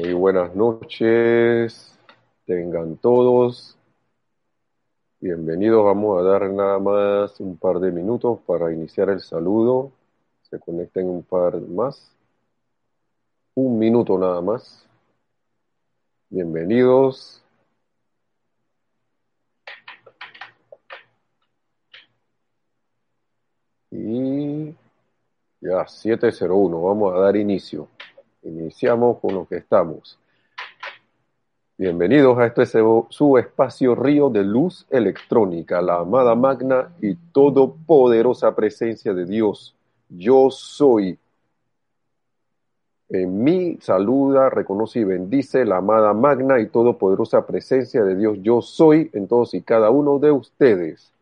Muy buenas noches, tengan todos. Bienvenidos, vamos a dar nada más un par de minutos para iniciar el saludo. Se conecten un par más. Un minuto nada más. Bienvenidos. Y ya, 701, vamos a dar inicio. Iniciamos con lo que estamos. Bienvenidos a este su espacio Río de Luz Electrónica, la amada magna y todopoderosa presencia de Dios. Yo soy. En mí saluda, reconoce y bendice la amada magna y todopoderosa presencia de Dios. Yo soy en todos y cada uno de ustedes.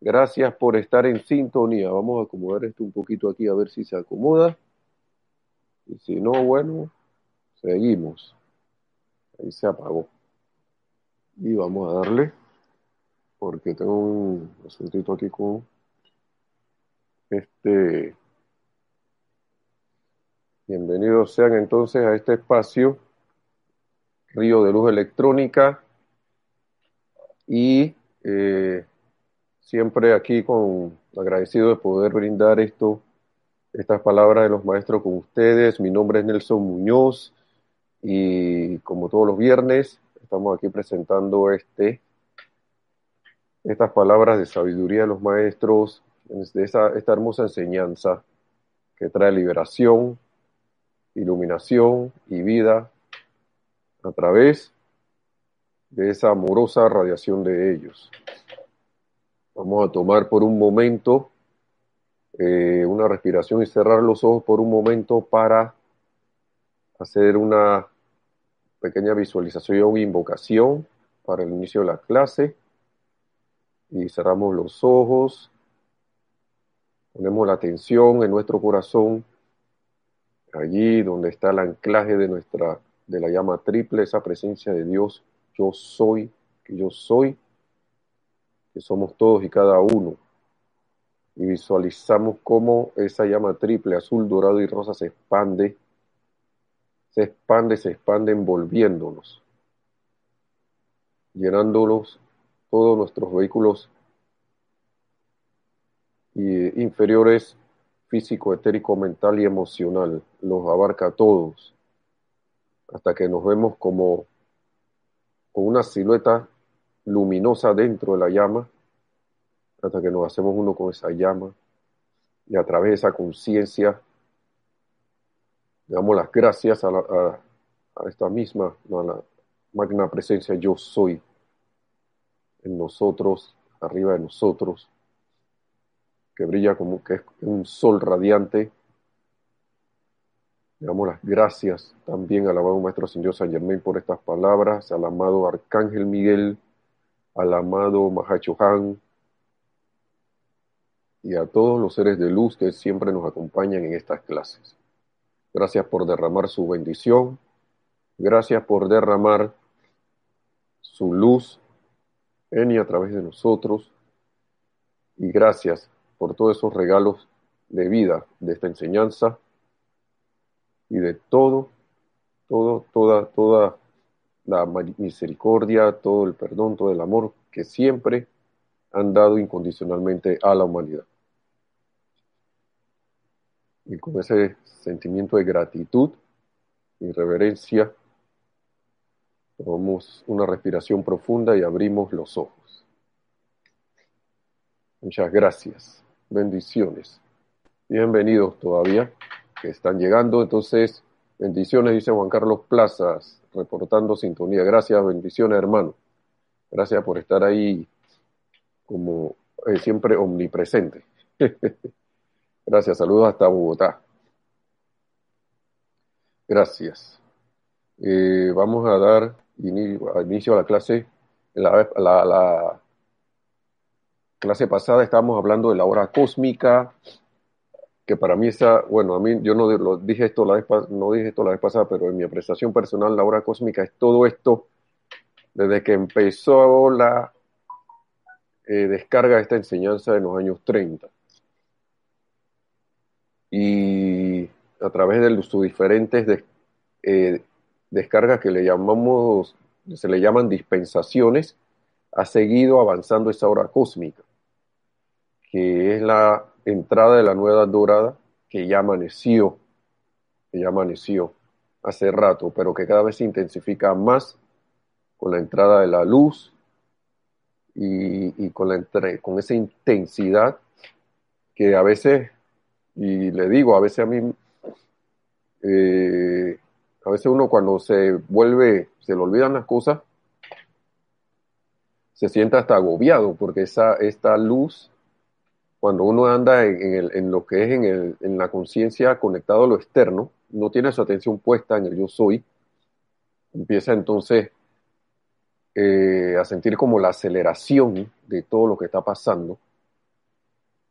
Gracias por estar en sintonía. Vamos a acomodar esto un poquito aquí a ver si se acomoda. Y si no, bueno, seguimos. Ahí se apagó. Y vamos a darle, porque tengo un asuntito aquí con este. Bienvenidos sean entonces a este espacio, Río de Luz Electrónica. Y eh, siempre aquí con agradecido de poder brindar esto, estas palabras de los maestros con ustedes. Mi nombre es Nelson Muñoz y como todos los viernes estamos aquí presentando este, estas palabras de sabiduría de los maestros, de esa, esta hermosa enseñanza que trae liberación, iluminación y vida a través de esa amorosa radiación de ellos. Vamos a tomar por un momento eh, una respiración y cerrar los ojos por un momento para hacer una pequeña visualización e invocación para el inicio de la clase. Y cerramos los ojos, ponemos la atención en nuestro corazón, allí donde está el anclaje de nuestra, de la llama triple, esa presencia de Dios, yo soy, que yo soy, que somos todos y cada uno. Y visualizamos cómo esa llama triple, azul, dorado y rosa se expande, se expande, se expande envolviéndonos, llenándolos todos nuestros vehículos inferiores, físico, etérico, mental y emocional. Los abarca a todos, hasta que nos vemos como con una silueta luminosa dentro de la llama, hasta que nos hacemos uno con esa llama y a través de esa conciencia damos las gracias a, a, esta misma, a la magna presencia yo soy en nosotros, arriba de nosotros, que brilla como que es un sol radiante. Le damos las gracias también al amado Maestro Señor San Germain por estas palabras, al amado Arcángel Miguel, al amado Mahachohan y a todos los seres de luz que siempre nos acompañan en estas clases. Gracias por derramar su bendición, gracias por derramar su luz en y a través de nosotros y gracias por todos esos regalos de vida, de esta enseñanza y de todo, todo, toda, toda la misericordia, todo el perdón, todo el amor que siempre han dado incondicionalmente a la humanidad. Y con ese sentimiento de gratitud y reverencia, tomamos una respiración profunda y abrimos los ojos. Muchas gracias. Bendiciones. Bienvenidos todavía que están llegando. Entonces, bendiciones, dice Juan Carlos Plazas reportando sintonía. Gracias, bendiciones, hermano. Gracias por estar ahí como eh, siempre omnipresente. Gracias, saludos hasta Bogotá. Gracias. Eh, vamos a dar inicio a la clase. La, la, la clase pasada estábamos hablando de la hora cósmica, que para mí esa, bueno, a mí yo no lo dije esto la vez no dije esto la vez pasada, pero en mi apreciación personal la hora cósmica es todo esto desde que empezó la eh, descarga de esta enseñanza en los años 30. Y a través de sus diferentes eh, descargas que le llamamos, se le llaman dispensaciones, ha seguido avanzando esa hora cósmica, que es la entrada de la nueva dorada que ya amaneció, que ya amaneció hace rato, pero que cada vez se intensifica más con la entrada de la luz y, con, la, con esa intensidad que a veces, y le digo, a veces a mí, eh, a veces uno cuando se vuelve, se le olvidan las cosas, se siente hasta agobiado porque esa, esta luz, cuando uno anda en, lo que es en, el, en la conciencia conectado a lo externo, no tiene su atención puesta en el yo soy, empieza entonces eh, a sentir como la aceleración de todo lo que está pasando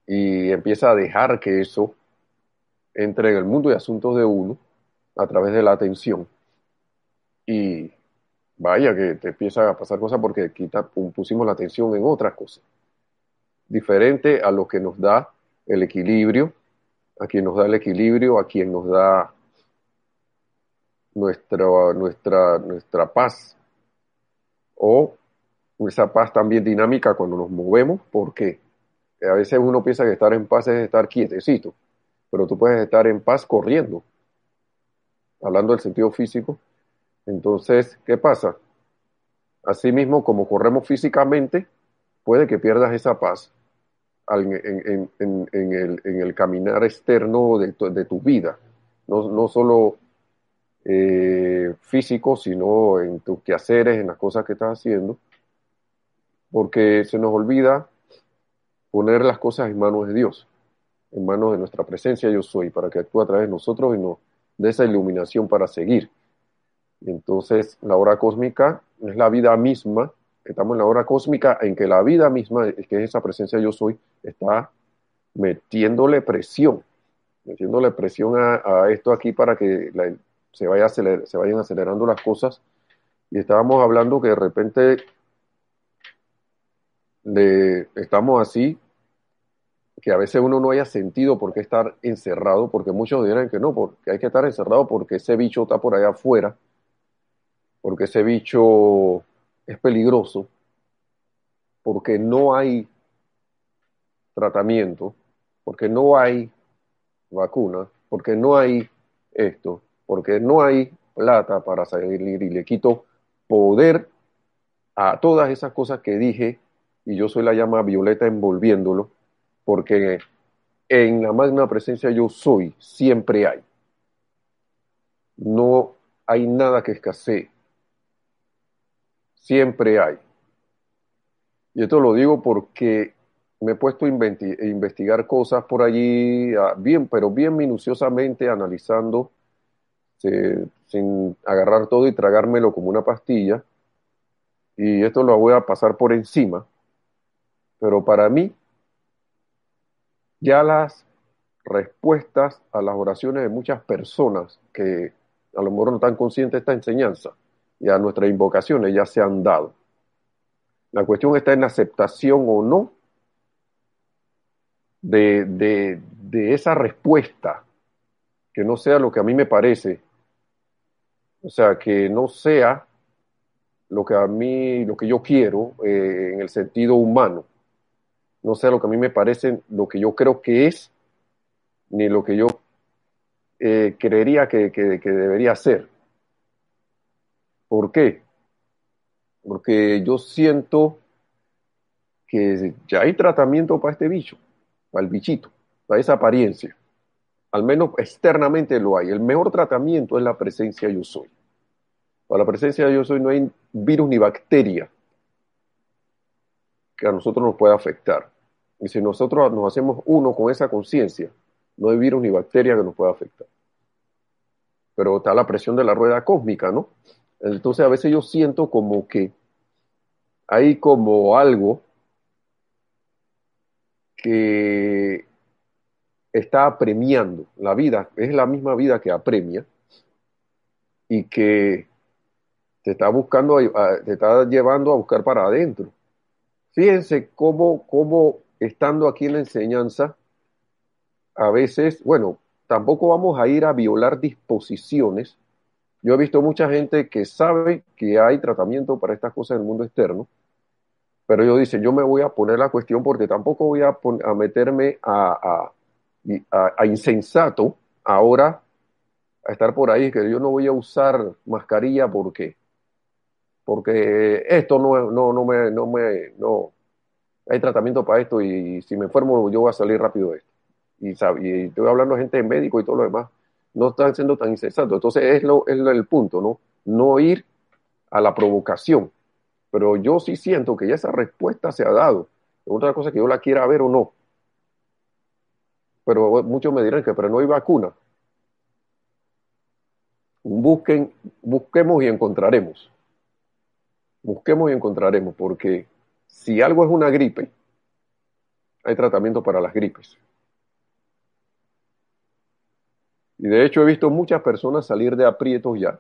y empieza a dejar que eso entre en el mundo de asuntos de uno a través de la atención. Y vaya que te empieza a pasar cosas porque quita, pusimos la atención en otras cosas. Diferente a lo que nos da el equilibrio a quien nos da el equilibrio a quien nos da nuestra, nuestra, nuestra paz. O esa paz también dinámica cuando nos movemos, porque a veces uno piensa que estar en paz es estar quietecito, pero tú puedes estar en paz corriendo, hablando del sentido físico. Entonces, ¿qué pasa? Asimismo, como corremos físicamente, puede que pierdas esa paz en, el, caminar externo de tu, vida. No, no, solo eh, físico, sino en tus quehaceres, en las cosas que estás haciendo, porque se nos olvida poner las cosas en manos de Dios, en manos de nuestra presencia yo soy, para que actúe a través de nosotros y nos dé esa iluminación para seguir. Entonces, la hora cósmica es la vida misma, estamos en la hora cósmica en que la vida misma, que es esa presencia yo soy, está metiéndole presión, metiéndole presión a, esto aquí para que se, vaya se vayan acelerando las cosas. Y estábamos hablando que de repente de, estamos así, que a veces uno no haya sentido por qué estar encerrado, porque muchos dirán que no, porque hay que estar encerrado porque ese bicho está por allá afuera, porque ese bicho es peligroso, porque no hay tratamiento, porque no hay vacuna, porque no hay esto porque no hay plata para salir y le quito poder a todas esas cosas que dije y yo soy la llama violeta envolviéndolo, porque en la magna presencia yo soy, siempre hay. No hay nada que escasee. Siempre hay. Y esto lo digo porque me he puesto a investigar cosas por allí, bien, pero bien minuciosamente analizando sin agarrar todo y tragármelo como una pastilla. Y esto lo voy a pasar por encima. Pero para mí, ya las respuestas a las oraciones de muchas personas que a lo mejor no están conscientes de esta enseñanza y a nuestras invocaciones ya se han dado. La cuestión está en aceptación o no de, de, de esa respuesta, que no sea lo que a mí me parece, o sea, que no sea lo que a mí, lo que yo quiero eh, en el sentido humano. No sea lo que a mí me parece, lo que yo creo que es, ni lo que yo eh, creería que, que, debería ser. ¿Por qué? Porque yo siento que ya hay tratamiento para este bicho, para el bichito, para esa apariencia al menos externamente lo hay. El mejor tratamiento es la presencia yo soy. Para la presencia yo soy no hay virus ni bacteria que a nosotros nos pueda afectar. Y si nosotros nos hacemos uno con esa conciencia, no hay virus ni bacteria que nos pueda afectar. Pero está la presión de la rueda cósmica, ¿no? Entonces a veces yo siento como que hay como algo que está apremiando la vida, es la misma vida que apremia y que te está buscando, te está llevando a buscar para adentro. Fíjense cómo, cómo estando aquí en la enseñanza, a veces, bueno, tampoco vamos a ir a violar disposiciones, Yo he visto mucha gente que sabe que hay tratamiento para estas cosas en el mundo externo, pero ellos dicen, yo me voy a poner la cuestión porque tampoco voy a, meterme a, a, insensato ahora a estar por ahí, que yo no voy a usar mascarilla porque porque esto no, no, no me, no me, no, hay tratamiento para esto y si me enfermo yo voy a salir rápido de esto. Y, y estoy hablando de gente médico y todo lo demás, no están siendo tan insensatos. Entonces es, lo, es el punto, ¿no? No ir a la provocación. Pero yo sí siento que ya esa respuesta se ha dado. Otra cosa que yo la quiera ver o no. Pero muchos me dirán que pero no hay vacuna. Busquen, busquemos y encontraremos. Busquemos y encontraremos, porque si algo es una gripe, hay tratamiento para las gripes. Y de hecho he visto muchas personas salir de aprietos ya,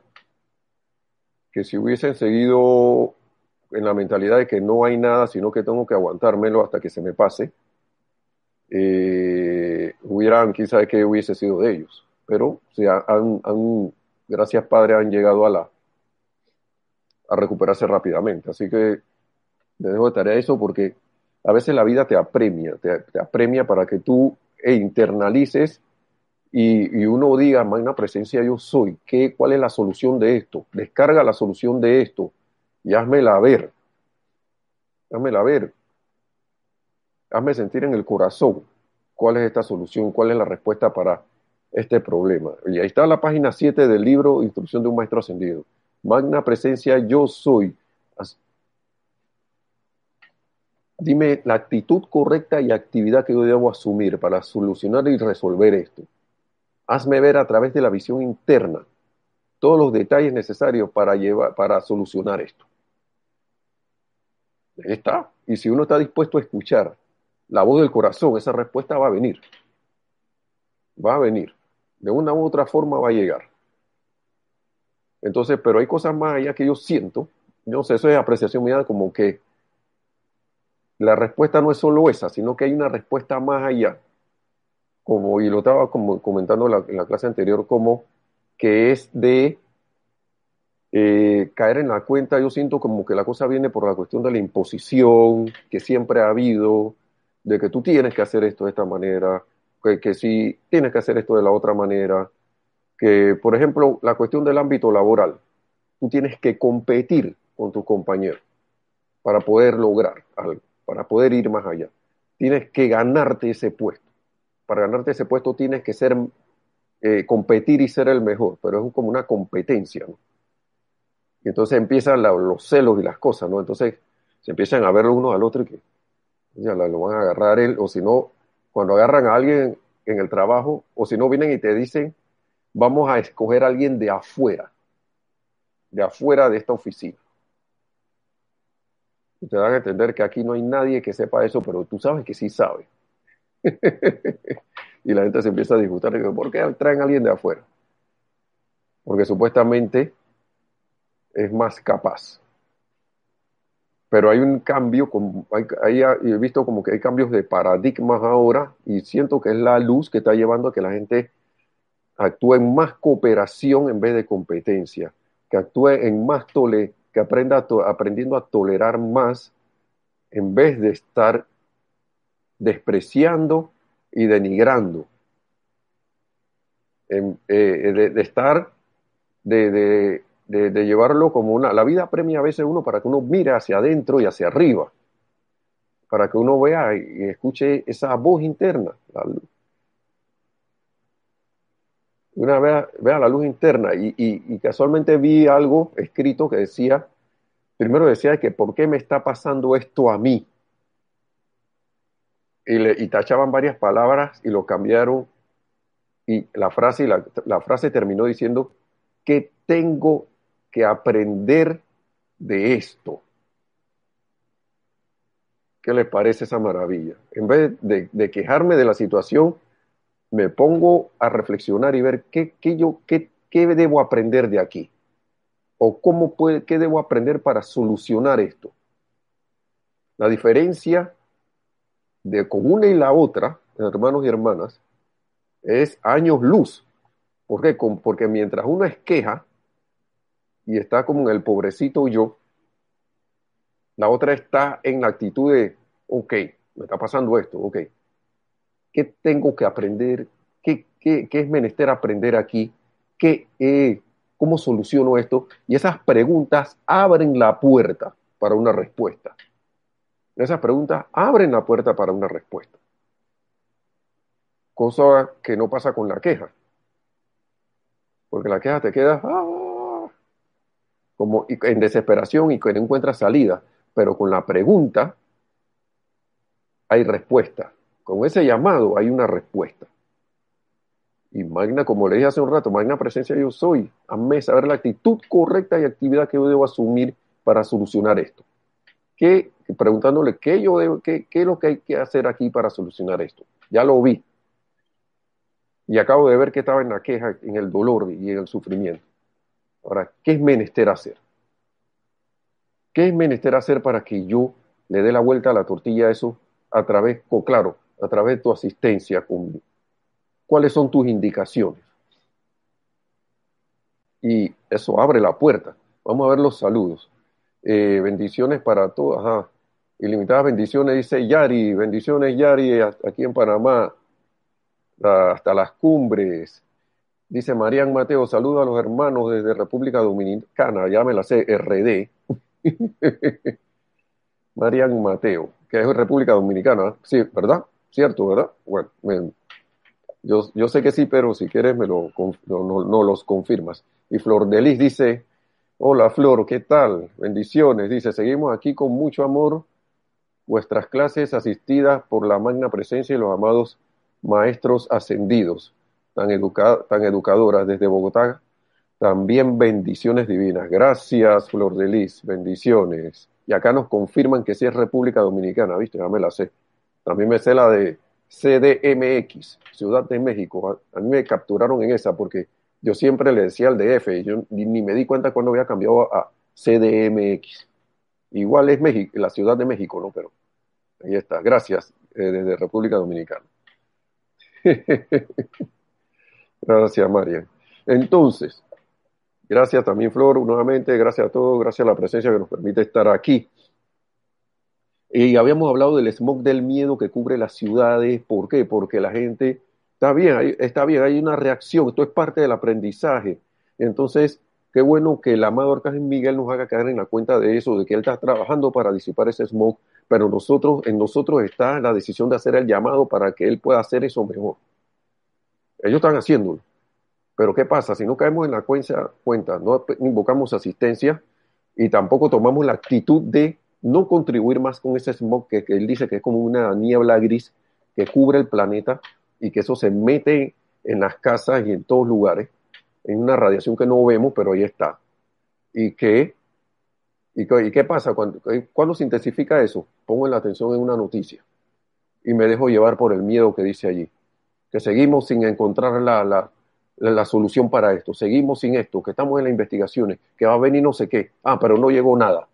que si hubiesen seguido en la mentalidad de que no hay nada, sino que tengo que aguantármelo hasta que se me pase, eh, hubieran, quizás que hubiese sido de ellos. Pero o sea, han, han, gracias Padre, han llegado a la a recuperarse rápidamente. Así que dejo de tarea eso porque a veces la vida te apremia, te, apremia para que tú internalices y, uno diga, magna presencia yo soy, ¿qué, ¿cuál es la solución de esto? Descarga la solución de esto y házmela ver. Házmela ver. Hazme sentir en el corazón cuál es esta solución, cuál es la respuesta para este problema. Y ahí está la página 7 del libro Instrucción de un Maestro Ascendido. Magna presencia yo soy. Dime la actitud correcta y actividad que yo debo asumir para solucionar y resolver esto. Hazme ver a través de la visión interna todos los detalles necesarios para, llevar, para solucionar esto. Ahí está. Y si uno está dispuesto a escuchar la voz del corazón, esa respuesta va a venir. Va a venir. De una u otra forma va a llegar. Entonces, pero hay cosas más allá que yo siento, no sé, eso es apreciación mía, como que la respuesta no es solo esa, sino que hay una respuesta más allá, como, y lo estaba como comentando en la, clase anterior, como que es de eh, caer en la cuenta, yo siento como que la cosa viene por la cuestión de la imposición que siempre ha habido, de que tú tienes que hacer esto de esta manera, que, que si tienes que hacer esto de la otra manera, que, por ejemplo, la cuestión del ámbito laboral, tú tienes que competir con tus compañeros para poder lograr algo, para poder ir más allá. Tienes que ganarte ese puesto. Para ganarte ese puesto tienes que ser, eh, competir y ser el mejor, pero es como una competencia, entonces empiezan los celos y las cosas, ¿no? Entonces se empiezan a ver uno al otro y que ya lo van a agarrar él, o si no, cuando agarran a alguien en el trabajo, o si no vienen y te dicen, vamos a escoger a alguien de afuera, de afuera de esta oficina. Y te dan a entender que aquí no hay nadie que sepa eso, pero tú sabes que sí sabe. y la gente se empieza a disgustar. ¿Por qué traen a alguien de afuera? Porque supuestamente es más capaz. Pero hay un cambio, he visto como que hay cambios de paradigmas ahora y siento que es la luz que está llevando a que la gente actúe en más cooperación en vez de competencia, que actúe en más tole, que aprenda aprendiendo a tolerar más en vez de estar despreciando y denigrando, eh, de, estar, de, de, llevarlo como una... La vida premia a veces uno para que uno mire hacia adentro y hacia arriba, para que uno vea y escuche esa voz interna, una vez vea la luz interna y, casualmente vi algo escrito que decía, primero decía que ¿por qué me está pasando esto a mí? Y, le, tachaban varias palabras y lo cambiaron y la frase, la, la frase terminó diciendo, ¿qué tengo que aprender de esto? ¿Qué les parece esa maravilla? En vez de quejarme de la situación, me pongo a reflexionar y ver qué, yo, qué, debo aprender de aquí. O cómo puede, qué debo aprender para solucionar esto. La diferencia de con una y la otra, hermanos y hermanas, es años luz. ¿Por qué? Porque mientras uno es queja, y está como en el pobrecito yo. La otra está en la actitud de, ok, me está pasando esto, ok. ¿Qué tengo que aprender? ¿Qué, es menester aprender aquí? ¿Qué, eh, ¿Cómo soluciono esto? Y esas preguntas abren la puerta para una respuesta. Esas preguntas abren la puerta para una respuesta. Cosa que no pasa con la queja. Porque la queja te queda ah, como en desesperación y que no encuentras salida. Pero con la pregunta hay respuesta. Con ese llamado hay una respuesta. Y magna, como le dije hace un rato, magna presencia yo soy. Amé saber la actitud correcta y actividad que yo debo asumir para solucionar esto. ¿Qué, preguntándole qué yo qué, qué es lo que hay que hacer aquí para solucionar esto. Ya lo vi. Y acabo de ver que estaba en la queja, en el dolor y en el sufrimiento. Ahora, ¿qué es menester hacer? ¿Qué es menester hacer para que yo le dé la vuelta a la tortilla a eso a través, claro, a través de tu asistencia conmigo? cuáles son tus indicaciones. Y eso abre la puerta. Vamos a ver los saludos. Eh, bendiciones para todos. Ajá. Ilimitadas bendiciones, dice Yari. Bendiciones, Yari, aquí en Panamá, hasta las cumbres. Dice Marian Mateo, saludos a los hermanos desde República Dominicana, ya me la sé, RD. Marian Mateo, que es República Dominicana, sí, ¿verdad? Cierto, ¿verdad? Bueno, yo, yo sé que sí, pero si quieres me lo, no, no, los confirmas. Y Flor Delis dice, hola Flor, ¿qué tal? Bendiciones. Dice, seguimos aquí con mucho amor vuestras clases asistidas por la magna presencia y los amados maestros ascendidos, tan, tan educadoras desde Bogotá. También bendiciones divinas. Gracias, Flor Delis. Bendiciones. Y acá nos confirman que sí es República Dominicana, ¿viste? Ya me la sé. También me sé la de CDMX, Ciudad de México. A, mí me capturaron en esa porque yo siempre le decía al DF y yo ni, me di cuenta cuando había cambiado a CDMX. Igual es México, la Ciudad de México, ¿no? Pero ahí está. Gracias eh, desde República Dominicana. gracias, María. Entonces, gracias también, Flor, nuevamente. Gracias a todos. Gracias a la presencia que nos permite estar aquí. Y habíamos hablado del smog del miedo que cubre las ciudades. ¿Por qué? Porque la gente está bien, está bien, hay una reacción. Esto es parte del aprendizaje. Entonces, qué bueno que el amado Arcángel Miguel nos haga caer en la cuenta de eso, de que él está trabajando para disipar ese smog, pero nosotros, en nosotros está la decisión de hacer el llamado para que él pueda hacer eso mejor. Ellos están haciéndolo. Pero ¿qué pasa? Si no caemos en la cuenta, cuenta no invocamos asistencia y tampoco tomamos la actitud de no contribuir más con ese smog que, él dice que es como una niebla gris que cubre el planeta y que eso se mete en las casas y en todos lugares, en una radiación que no vemos, pero ahí está. ¿Y qué? ¿Y qué, pasa? Cuando, se intensifica eso? Pongo la atención en una noticia y me dejo llevar por el miedo que dice allí. Que seguimos sin encontrar la, la, la, solución para esto, seguimos sin esto, que estamos en las investigaciones, que va a venir no sé qué. Ah, pero no llegó nada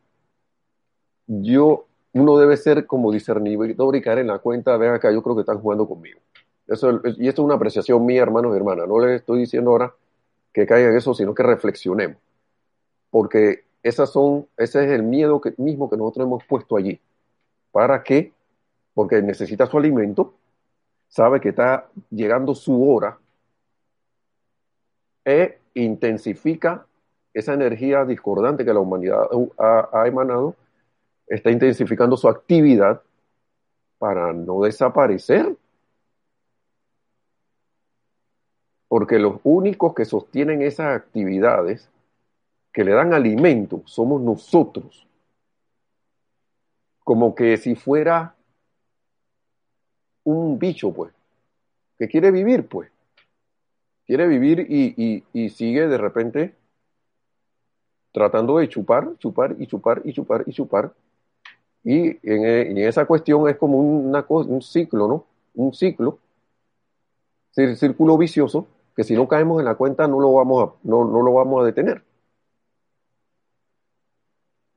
yo, uno debe ser como discernidor y caer en la cuenta, ven acá, yo creo que están jugando conmigo. Eso, y esto es una apreciación mía, hermanos y hermanas. No les estoy diciendo ahora que caigan eso, sino que reflexionemos. Porque esas son, ese es el miedo mismo que nosotros hemos puesto allí. ¿Para qué? Porque necesita su alimento, sabe que está llegando su hora e intensifica esa energía discordante que la humanidad ha emanado está intensificando su actividad para no desaparecer. Porque los únicos que sostienen esas actividades, que le dan alimento, somos nosotros. Como que si fuera un bicho, pues, que quiere vivir, pues. Quiere vivir y, y sigue de repente tratando de chupar, chupar y chupar y chupar y chupar y en, esa cuestión es como una, un ciclo, ¿no? Un ciclo, círculo vicioso, que si no caemos en la cuenta no lo vamos a, no, no lo vamos a detener.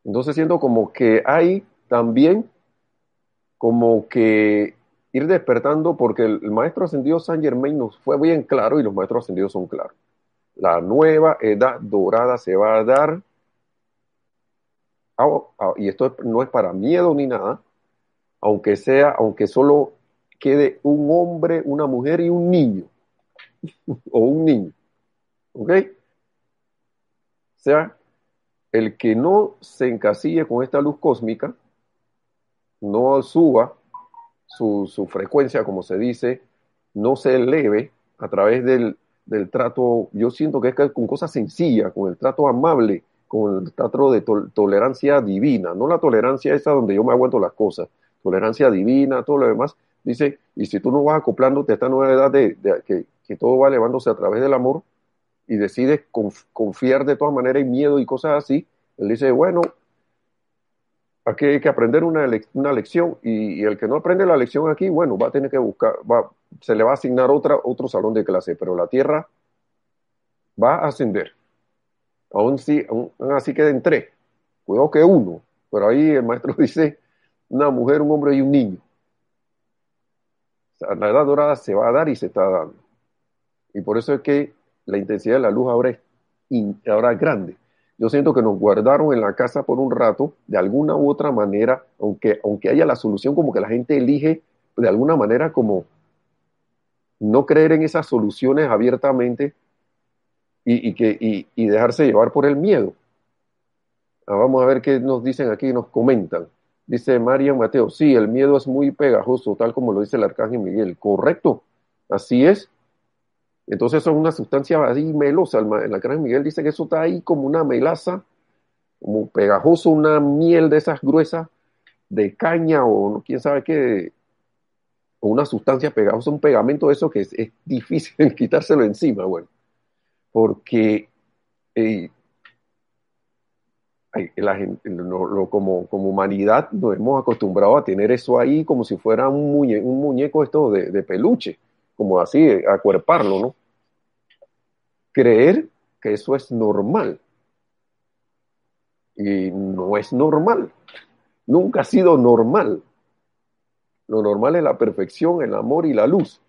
Entonces siento como que hay también como que ir despertando, porque el, maestro ascendido San Germain nos fue bien claro y los maestros ascendidos son claros. La nueva edad dorada se va a dar y esto no es para miedo ni nada, aunque sea, aunque solo quede un hombre, una mujer y un niño, o un niño, ¿ok? O sea, el que no se encasille con esta luz cósmica, no suba su, su frecuencia, como se dice, no se eleve a través del, del trato, yo siento que es con cosas sencillas, con el trato amable, con el trato de tolerancia divina, no la tolerancia esa donde yo me aguanto las cosas, tolerancia divina, todo lo demás, dice, y si tú no vas acoplándote a esta nueva edad de, que, que, todo va elevándose a través del amor y decides confiar de todas maneras en miedo y cosas así, él dice, bueno, aquí hay que aprender una, una lección y, el que no aprende la lección aquí, bueno, va a tener que buscar, va, se le va a asignar otra, otro salón de clase, pero la Tierra va a ascender. Aún, si, aún, así queden tres, cuidado que uno, pero ahí el maestro dice una mujer, un hombre y un niño. la edad dorada se va a dar y se está dando. Y por eso es que la intensidad de la luz ahora es, ahora grande yo siento que nos guardaron en la casa por un rato, de alguna u otra manera, aunque, aunque haya la solución, como que la gente elige de alguna manera como no creer en esas soluciones abiertamente y, que, y, dejarse llevar por el miedo. Ah, vamos a ver qué nos dicen aquí, nos comentan. Dice María Mateo, sí, el miedo es muy pegajoso, tal como lo dice el arcángel Miguel. Correcto, así es. Entonces es una sustancia así melosa. La cara Miguel dice que eso está ahí como una melaza, como pegajoso, una miel de esas gruesas de caña o quién sabe qué, o una sustancia pegajosa, un pegamento de eso que es, difícil quitárselo encima, bueno, porque eh, la gente, como, como, humanidad nos hemos acostumbrado a tener eso ahí como si fuera un, un muñeco esto de, de peluche, como así, acuerparlo, ¿no? creer que eso es normal. Y no es normal. Nunca ha sido normal. Lo normal es la perfección, el amor y la luz.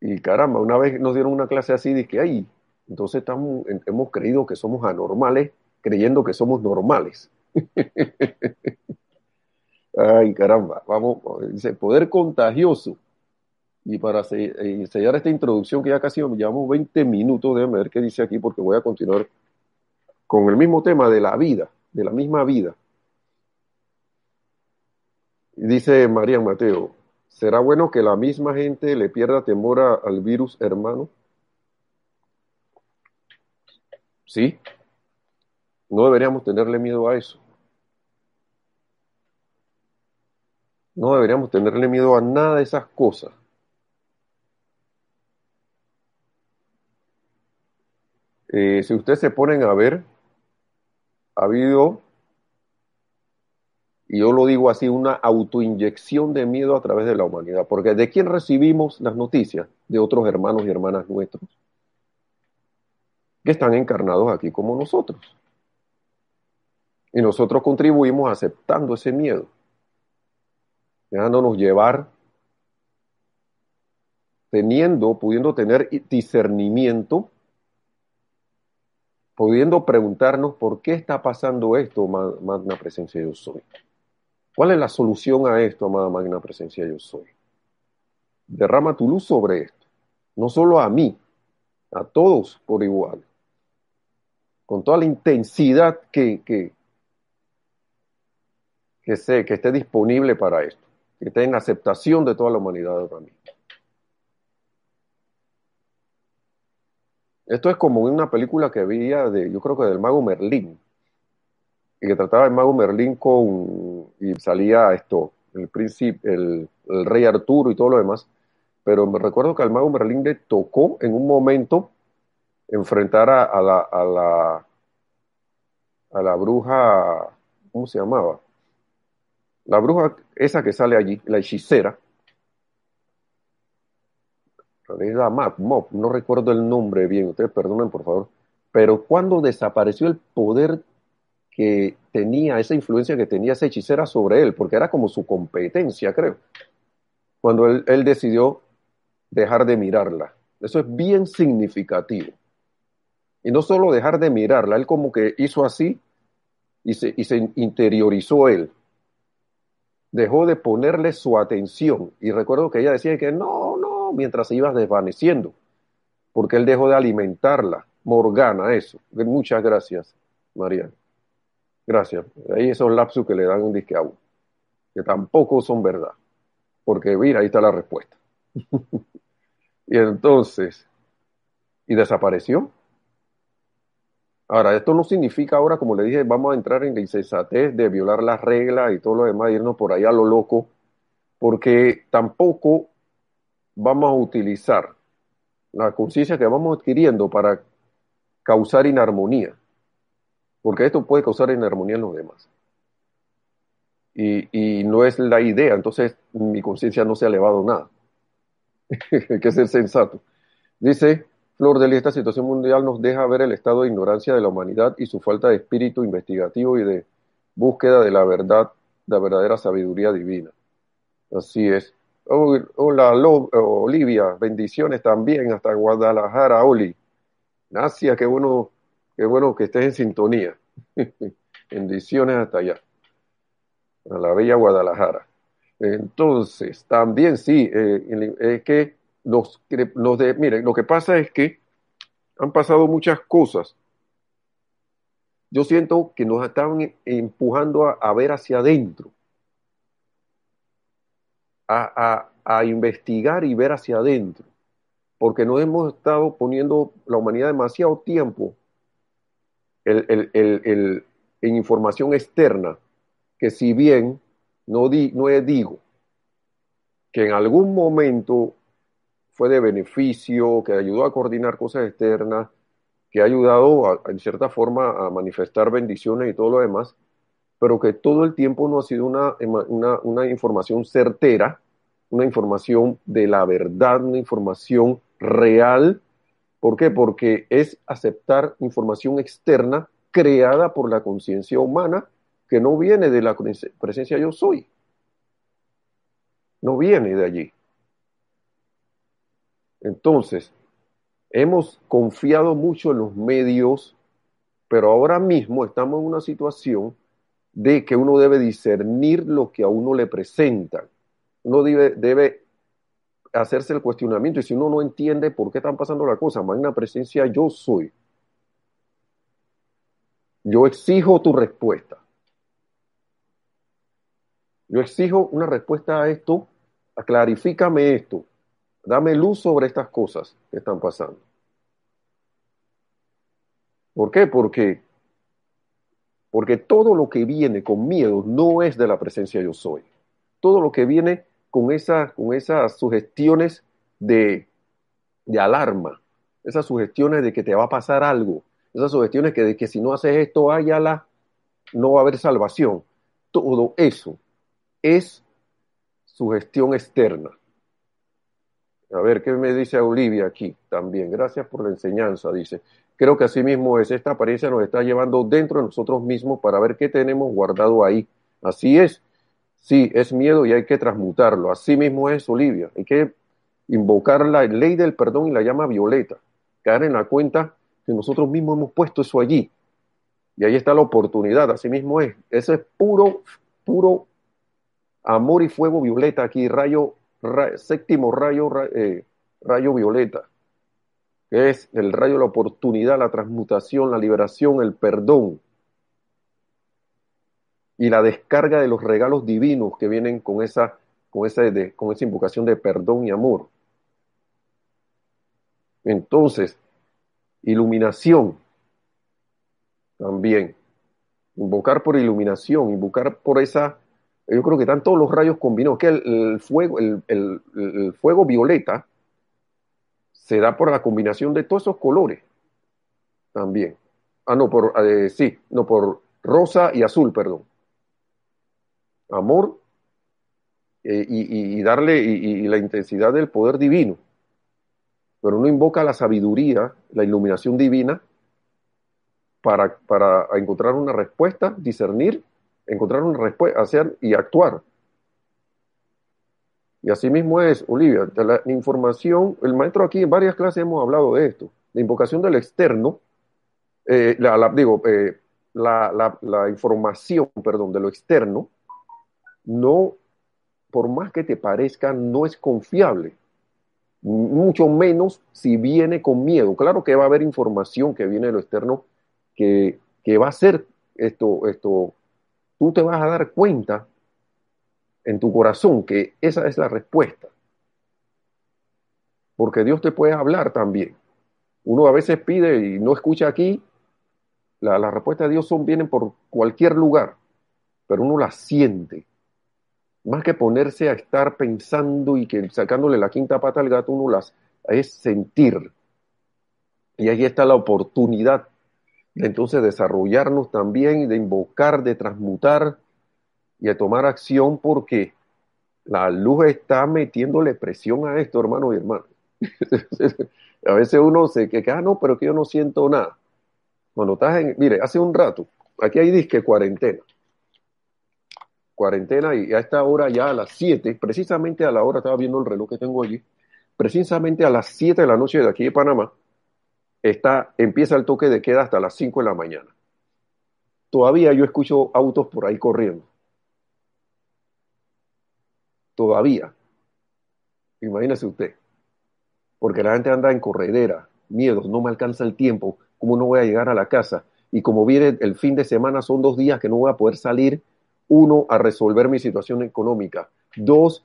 Y caramba, una vez nos dieron una clase así, dije, ay, entonces estamos, hemos creído que somos anormales, creyendo que somos normales. ay, caramba, vamos, dice, poder contagioso. Y para eh, sellar esta introducción, que ya casi llevamos 20 minutos, déjame ver qué dice aquí, porque voy a continuar con el mismo tema de la vida, de la misma vida. Dice María Mateo, ¿será bueno que la misma gente le pierda temor al virus, hermano? Sí, no deberíamos tenerle miedo a eso. No deberíamos tenerle miedo a nada de esas cosas. Eh, si ustedes se ponen a ver, ha habido, y yo lo digo así, una autoinyección de miedo a través de la humanidad. Porque ¿de quién recibimos las noticias? De otros hermanos y hermanas nuestros que están encarnados aquí como nosotros. Y nosotros contribuimos aceptando ese miedo, dejándonos llevar, teniendo, pudiendo tener discernimiento pudiendo preguntarnos por qué está pasando esto, magna presencia yo soy. ¿Cuál es la solución a esto, amada magna presencia yo soy? Derrama tu luz sobre esto, no solo a mí, a todos por igual, con toda la intensidad que, que, que, sé, que esté disponible para esto, que en aceptación de toda la humanidad ahora mismo. Esto es como una película que había de, yo creo que del mago Merlín, y que trataba del mago Merlín con, y salía esto, el príncipe, el, rey Arturo y todo lo demás, pero me recuerdo que al mago Merlín le tocó en un momento enfrentar a, la, a la, a la bruja, ¿cómo se llamaba? La bruja esa que sale allí, la hechicera, era Map, no recuerdo el nombre bien, ustedes perdonen por favor, pero cuando desapareció el poder que tenía, esa influencia que tenía esa hechicera sobre él, porque era como su competencia, creo, cuando él, decidió dejar de mirarla. Eso es bien significativo. Y no solo dejar de mirarla, él como que hizo así y se, y se interiorizó él. Dejó de ponerle su atención. Y recuerdo que ella decía que no, no, mientras se iba desvaneciendo, porque él dejó de alimentarla. Morgana, eso. Muchas gracias, María. Gracias. Ahí esos lapsus que le dan un disque que tampoco son verdad. Porque mira, ahí está la respuesta. y entonces, y desapareció. Ahora, esto no significa ahora, como le dije, vamos a entrar en la insensatez de violar las reglas y todo lo demás, irnos por ahí a lo loco, porque tampoco vamos a utilizar la conciencia que vamos adquiriendo para causar inarmonía, porque esto puede causar inarmonía en los demás. Y, no es la idea, entonces mi conciencia no se ha elevado nada. Hay que ser sensato. Dice Flor de esta situación mundial nos deja ver el estado de ignorancia de la humanidad y su falta de espíritu investigativo y de búsqueda de la verdad, de la verdadera sabiduría divina. Así es. Hola, Olivia, bendiciones también hasta Guadalajara, Oli. Gracias, qué bueno, qué bueno que estés en sintonía. bendiciones hasta allá, a la bella Guadalajara. Entonces, también sí, eh, es que los, los de, miren, lo que pasa es que han pasado muchas cosas. Yo siento que nos están empujando a, ver hacia adentro, a, a, investigar y ver hacia adentro, porque nos hemos estado poniendo la humanidad demasiado tiempo el, el, en información externa, que si bien no, di, no digo que en algún momento fue de beneficio, que ayudó a coordinar cosas externas, que ha ayudado en cierta forma a manifestar bendiciones y todo lo demás, pero que todo el tiempo no ha sido una, una, una información certera, una información de la verdad, una información real. ¿Por qué? Porque es aceptar información externa creada por la conciencia humana que no viene de la presencia yo soy. No viene de allí. Entonces, hemos confiado mucho en los medios, pero ahora mismo estamos en una situación de que uno debe discernir lo que a uno le presentan. Uno debe, debe hacerse el cuestionamiento y si uno no entiende por qué están pasando las cosas, magna presencia yo soy. Yo exijo tu respuesta. Yo exijo una respuesta a esto, clarifícame esto. Dame luz sobre estas cosas que están pasando. ¿Por qué? Porque, porque todo lo que viene con miedo no es de la presencia yo soy. Todo lo que viene con, esas, con esas sugestiones de, de alarma, esas sugestiones de que te va a pasar algo, esas sugestiones que de que si no haces esto, la no va a haber salvación. Todo eso es sugestión externa. A ver, ¿qué me dice Olivia aquí también? Gracias por la enseñanza, dice. Creo que así mismo es, esta apariencia nos está llevando dentro de nosotros mismos para ver qué tenemos guardado ahí. Así es. Sí, es miedo y hay que transmutarlo. Así mismo es, Olivia. Hay que invocar la ley del perdón y la llama violeta. Caer en la cuenta que nosotros mismos hemos puesto eso allí. Y ahí está la oportunidad. Así mismo es. Ese es puro, puro amor y fuego violeta aquí, rayo séptimo rayo, eh, rayo violeta, que es el rayo de la oportunidad, la transmutación, la liberación, el perdón y la descarga de los regalos divinos que vienen con esa, con esa, con esa invocación de perdón y amor. Entonces, iluminación también. Invocar por iluminación, invocar por esa yo creo que están todos los rayos combinados, que el, fuego, el, fuego violeta se da por la combinación de todos esos colores también. Ah, no, por, eh, sí, no, por rosa y azul, perdón. Amor eh, y, darle y, la intensidad del poder divino. Pero uno invoca la sabiduría, la iluminación divina para, para encontrar una respuesta, discernir encontrar una respuesta, hacer y actuar. Y así mismo es, Olivia, la información, el maestro aquí en varias clases hemos hablado de esto, la invocación del externo eh, la, digo, eh, la, la, información, perdón, de lo externo, no, por más que te parezca, no es confiable. Mucho menos si viene con miedo. Claro que va a haber información que viene de lo externo que, que va a ser esto, esto, tú te vas a dar cuenta en tu corazón que esa es la respuesta. Porque Dios te puede hablar también. Uno a veces pide y no escucha aquí. La, la respuesta de Dios son, vienen por cualquier lugar, pero uno la siente. Más que ponerse a estar pensando y que sacándole la quinta pata al gato, uno las es sentir. Y ahí está la oportunidad de entonces desarrollarnos también, de invocar, de transmutar y de tomar acción porque la luz está metiéndole presión a esto, hermano y hermano. a veces uno se queda, ah, no, pero que yo no siento nada. Cuando estás en, mire, hace un rato, aquí hay disque cuarentena. Cuarentena y a esta hora ya a las 7, precisamente a la hora, estaba viendo el reloj que tengo allí, precisamente a las 7 de la noche de aquí de Panamá, está, empieza el toque de queda hasta las 5 de la mañana. Todavía yo escucho autos por ahí corriendo. Todavía. Imagínese usted porque la gente anda en corredera, miedos, no me alcanza el tiempo, ¿cómo no voy a llegar a la casa? Y como viene el fin de semana, son dos días que no voy a poder salir, uno, a resolver mi situación económica, dos,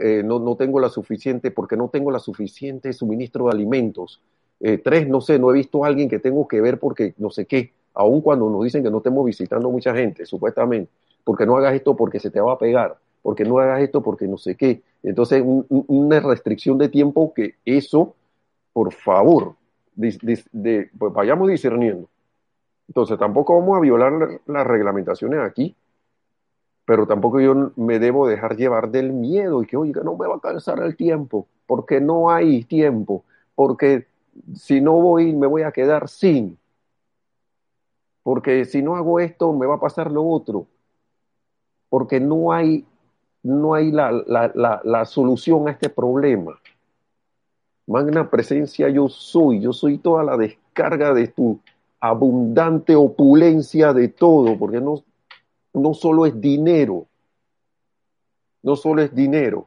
eh, no, no, tengo la suficiente, porque no tengo la suficiente suministro de alimentos, eh, tres, no sé, no he visto a alguien que tengo que ver porque no sé qué, aun cuando nos dicen que no estemos visitando mucha gente, supuestamente, porque no hagas esto porque se te va a pegar, porque no hagas esto, porque no sé qué. Entonces, una restricción de tiempo que eso, por favor, de, pues vayamos discerniendo. Entonces, tampoco vamos a violar las reglamentaciones aquí, pero tampoco yo me debo dejar llevar del miedo y que, oiga, no me va a alcanzar el tiempo, porque no hay tiempo, porque si no voy, me voy a quedar sin, porque si no hago esto, me va a pasar lo otro, porque no hay no hay la, la, la, solución a este problema. Magna presencia yo soy, yo soy toda la descarga de tu abundante opulencia de todo, porque no, no solo es dinero, no solo es dinero.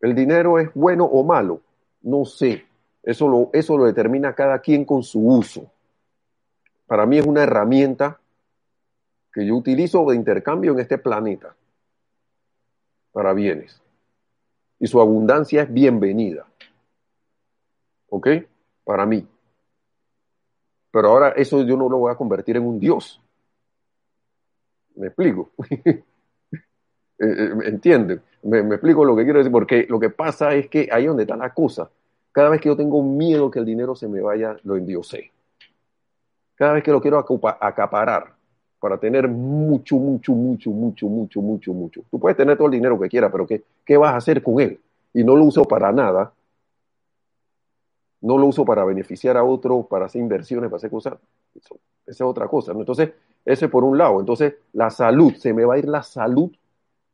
El dinero es bueno o malo, no sé, eso lo, eso lo determina cada quien con su uso. Para mí es una herramienta que yo utilizo de intercambio en este planeta para bienes. Y su abundancia es bienvenida. ¿Ok? Para mí. Pero ahora eso yo no lo voy a convertir en un Dios. ¿Me explico? Eh, eh, ¿Entienden? Me, explico lo que quiero decir, porque lo que pasa es que ahí donde está la cosa. Cada vez que yo tengo miedo que el dinero se me vaya, lo endiosé. Cada vez que lo quiero acaparar, para tener mucho, mucho, mucho, mucho, mucho, mucho, mucho. Tú puedes tener todo el dinero que quieras, pero ¿qué, ¿qué vas a hacer con él? Y no lo uso para nada. No lo uso para beneficiar a otro, para hacer inversiones, para hacer cosas. Eso, esa es otra cosa. ¿no? Entonces, ese por un lado. Entonces, la salud, se me va a ir la salud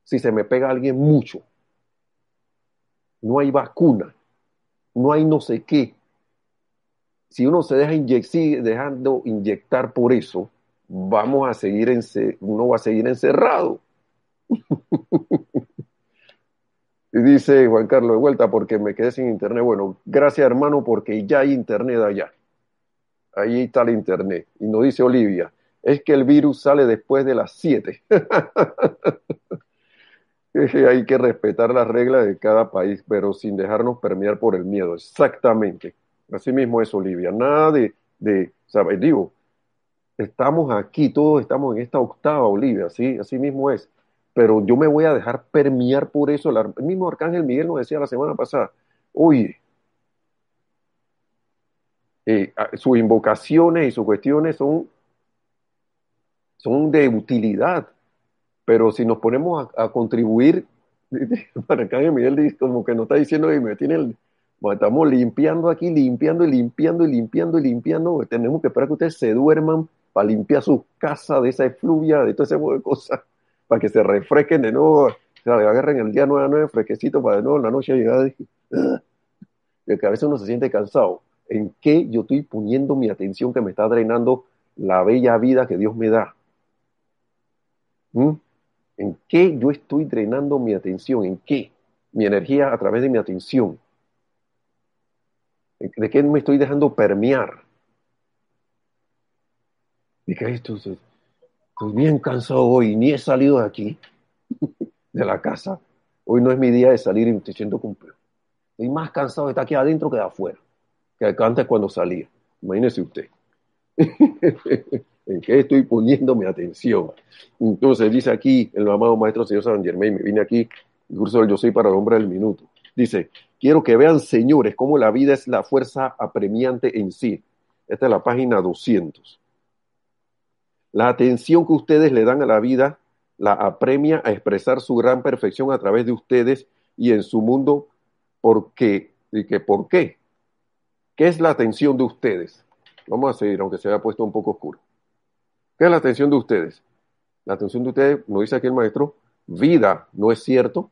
si se me pega alguien mucho. No hay vacuna, no hay no sé qué. Si uno se deja inyectar, dejando inyectar por eso, vamos a seguir, uno va a seguir encerrado. y dice Juan Carlos de vuelta porque me quedé sin internet. Bueno, gracias hermano porque ya hay internet allá. Ahí está el internet. Y nos dice Olivia, es que el virus sale después de las 7. hay que respetar las reglas de cada país, pero sin dejarnos permear por el miedo. Exactamente. Así mismo es Olivia. Nada de, de digo, estamos aquí, todos estamos en esta octava, Olivia, así, así mismo es. Pero yo me voy a dejar permear por eso. El mismo Arcángel Miguel nos decía la semana pasada, oye, eh, sus invocaciones y sus cuestiones son, son de utilidad, pero si nos ponemos a, contribuir, Arcángel Miguel dice, como que nos está diciendo, y me tiene el, estamos limpiando aquí, limpiando y limpiando y limpiando y limpiando, tenemos que esperar que ustedes se duerman para limpiar su casa de esa efluvia, de todo ese tipo de cosas, para que se refresquen de nuevo, le agarren el día 9 a 9 fresquecito para de nuevo en la noche llegar y que a veces uno se siente cansado. ¿En qué yo estoy poniendo mi atención que me está drenando la bella vida que Dios me da? ¿Mm? ¿En qué yo estoy drenando mi atención? ¿En qué? Mi energía a través de mi atención. ¿De qué me estoy dejando permear? ¿De qué esto? Estoy bien cansado hoy, ni he salido de aquí, de la casa. Hoy no es mi día de salir y me estoy siendo cumplido. Estoy más cansado de estar aquí adentro que de afuera, que antes cuando salía. Imagínese usted. ¿En qué estoy poniendo mi atención? Entonces dice aquí el amado maestro señor San Germain, me vine aquí, el curso del Yo Soy para el Hombre del Minuto. Dice, quiero que vean, señores, cómo la vida es la fuerza apremiante en sí. Esta es la página 200. La atención que ustedes le dan a la vida la apremia a expresar su gran perfección a través de ustedes y en su mundo. ¿Por qué? ¿Y que por qué? ¿Qué es la atención de ustedes? Vamos a seguir, aunque se haya puesto un poco oscuro. ¿Qué es la atención de ustedes? La atención de ustedes, nos dice aquí el maestro, vida, ¿no es cierto?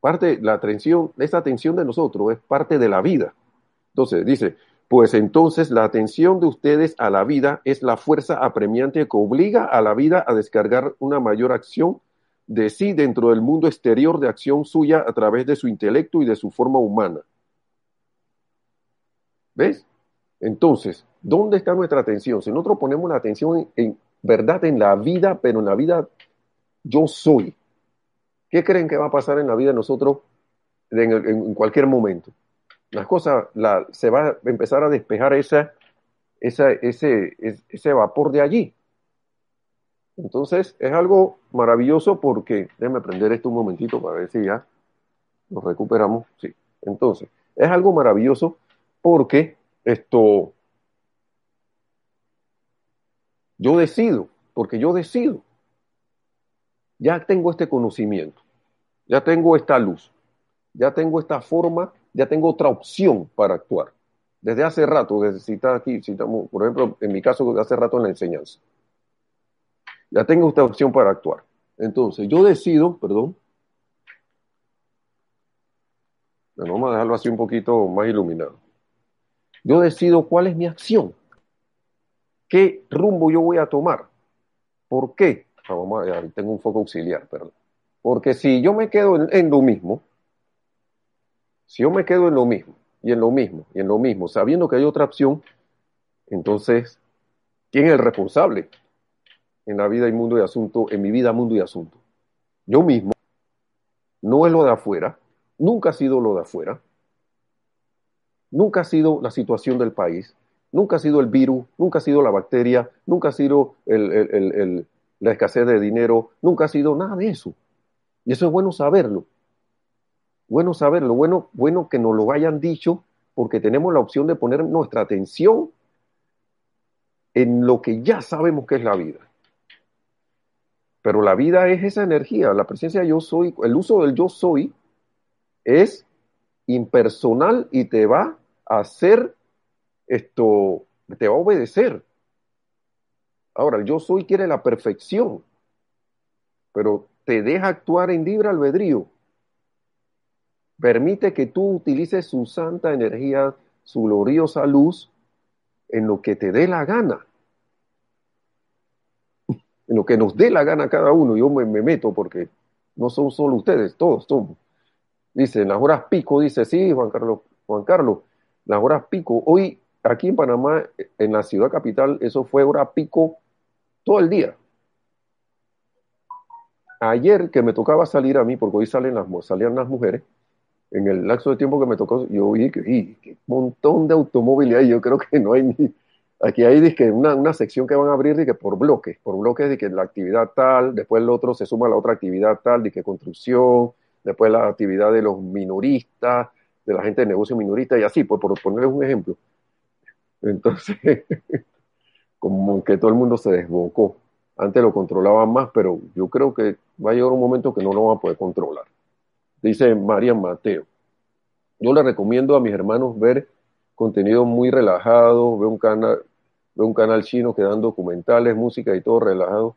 Parte, la atención, esta atención de nosotros es parte de la vida. Entonces, dice, pues entonces la atención de ustedes a la vida es la fuerza apremiante que obliga a la vida a descargar una mayor acción de sí dentro del mundo exterior de acción suya a través de su intelecto y de su forma humana. ¿Ves? Entonces, ¿dónde está nuestra atención? Si nosotros ponemos la atención en, verdad en la vida, pero en la vida yo soy, ¿qué creen que va a pasar en la vida de nosotros en, cualquier momento? Las cosas, la, se va a empezar a despejar esa, esa, ese, ese vapor de allí. Entonces, es algo maravilloso porque, déjenme prender esto un momentito para ver si ya nos recuperamos. Sí, entonces, es algo maravilloso porque esto, yo decido, porque yo decido. Ya tengo este conocimiento, ya tengo esta luz, ya tengo esta forma, ya tengo otra opción para actuar. Desde hace rato, desde está aquí, por ejemplo, en mi caso, desde hace rato en la enseñanza. Ya tengo esta opción para actuar. Entonces, yo decido, perdón, vamos a dejarlo así un poquito más iluminado. Yo decido cuál es mi acción, qué rumbo yo voy a tomar. ¿Por qué? Ah, vamos a, tengo un foco auxiliar, perdón. Porque si yo me quedo en, lo mismo, si yo me quedo en lo mismo, y en lo mismo, y en lo mismo, sabiendo que hay otra opción, entonces, ¿quién es el responsable en la vida y mundo y asunto, en mi vida, mundo y asunto? Yo mismo, no es lo de afuera, nunca ha sido lo de afuera, nunca ha sido la situación del país, nunca ha sido el virus, nunca ha sido la bacteria, nunca ha sido la escasez de dinero, nunca ha sido nada de eso. Y eso es bueno saberlo. Bueno saberlo, bueno, bueno que nos lo hayan dicho porque tenemos la opción de poner nuestra atención en lo que ya sabemos que es la vida. Pero la vida es esa energía, la presencia yo soy, el uso del yo soy es impersonal y te va hacer esto, te va a obedecer. Ahora, el yo soy quiere la perfección, pero te deja actuar en libre albedrío. Permite que tú utilices su santa energía, su gloriosa luz, en lo que te dé la gana. En lo que nos dé la gana cada uno. Yo me, me meto porque no son solo ustedes, todos somos. Dice, en las horas pico, dice, sí, Juan Carlos, Juan Carlos, las horas pico. Hoy, aquí en Panamá, en la ciudad capital, eso fue hora pico todo el día. Ayer que me tocaba salir a mí, porque hoy salen las, salían las mujeres, en el lapso de tiempo que me tocó, yo vi que, un montón de automóviles ahí, yo creo que no hay ni, aquí hay que una, una, sección que van a abrir que por bloques, por bloques de que la actividad tal, después el otro se suma a la otra actividad tal, de que construcción, después la actividad de los minoristas, de la gente de negocio minorista y así, pues, por ponerles un ejemplo. Entonces, como que todo el mundo se desbocó. Antes lo controlaban más, pero yo creo que va a llegar un momento que no lo van a poder controlar. Dice María Mateo. Yo le recomiendo a mis hermanos ver contenido muy relajado, ver un canal, ver un canal chino que dan documentales, música y todo relajado.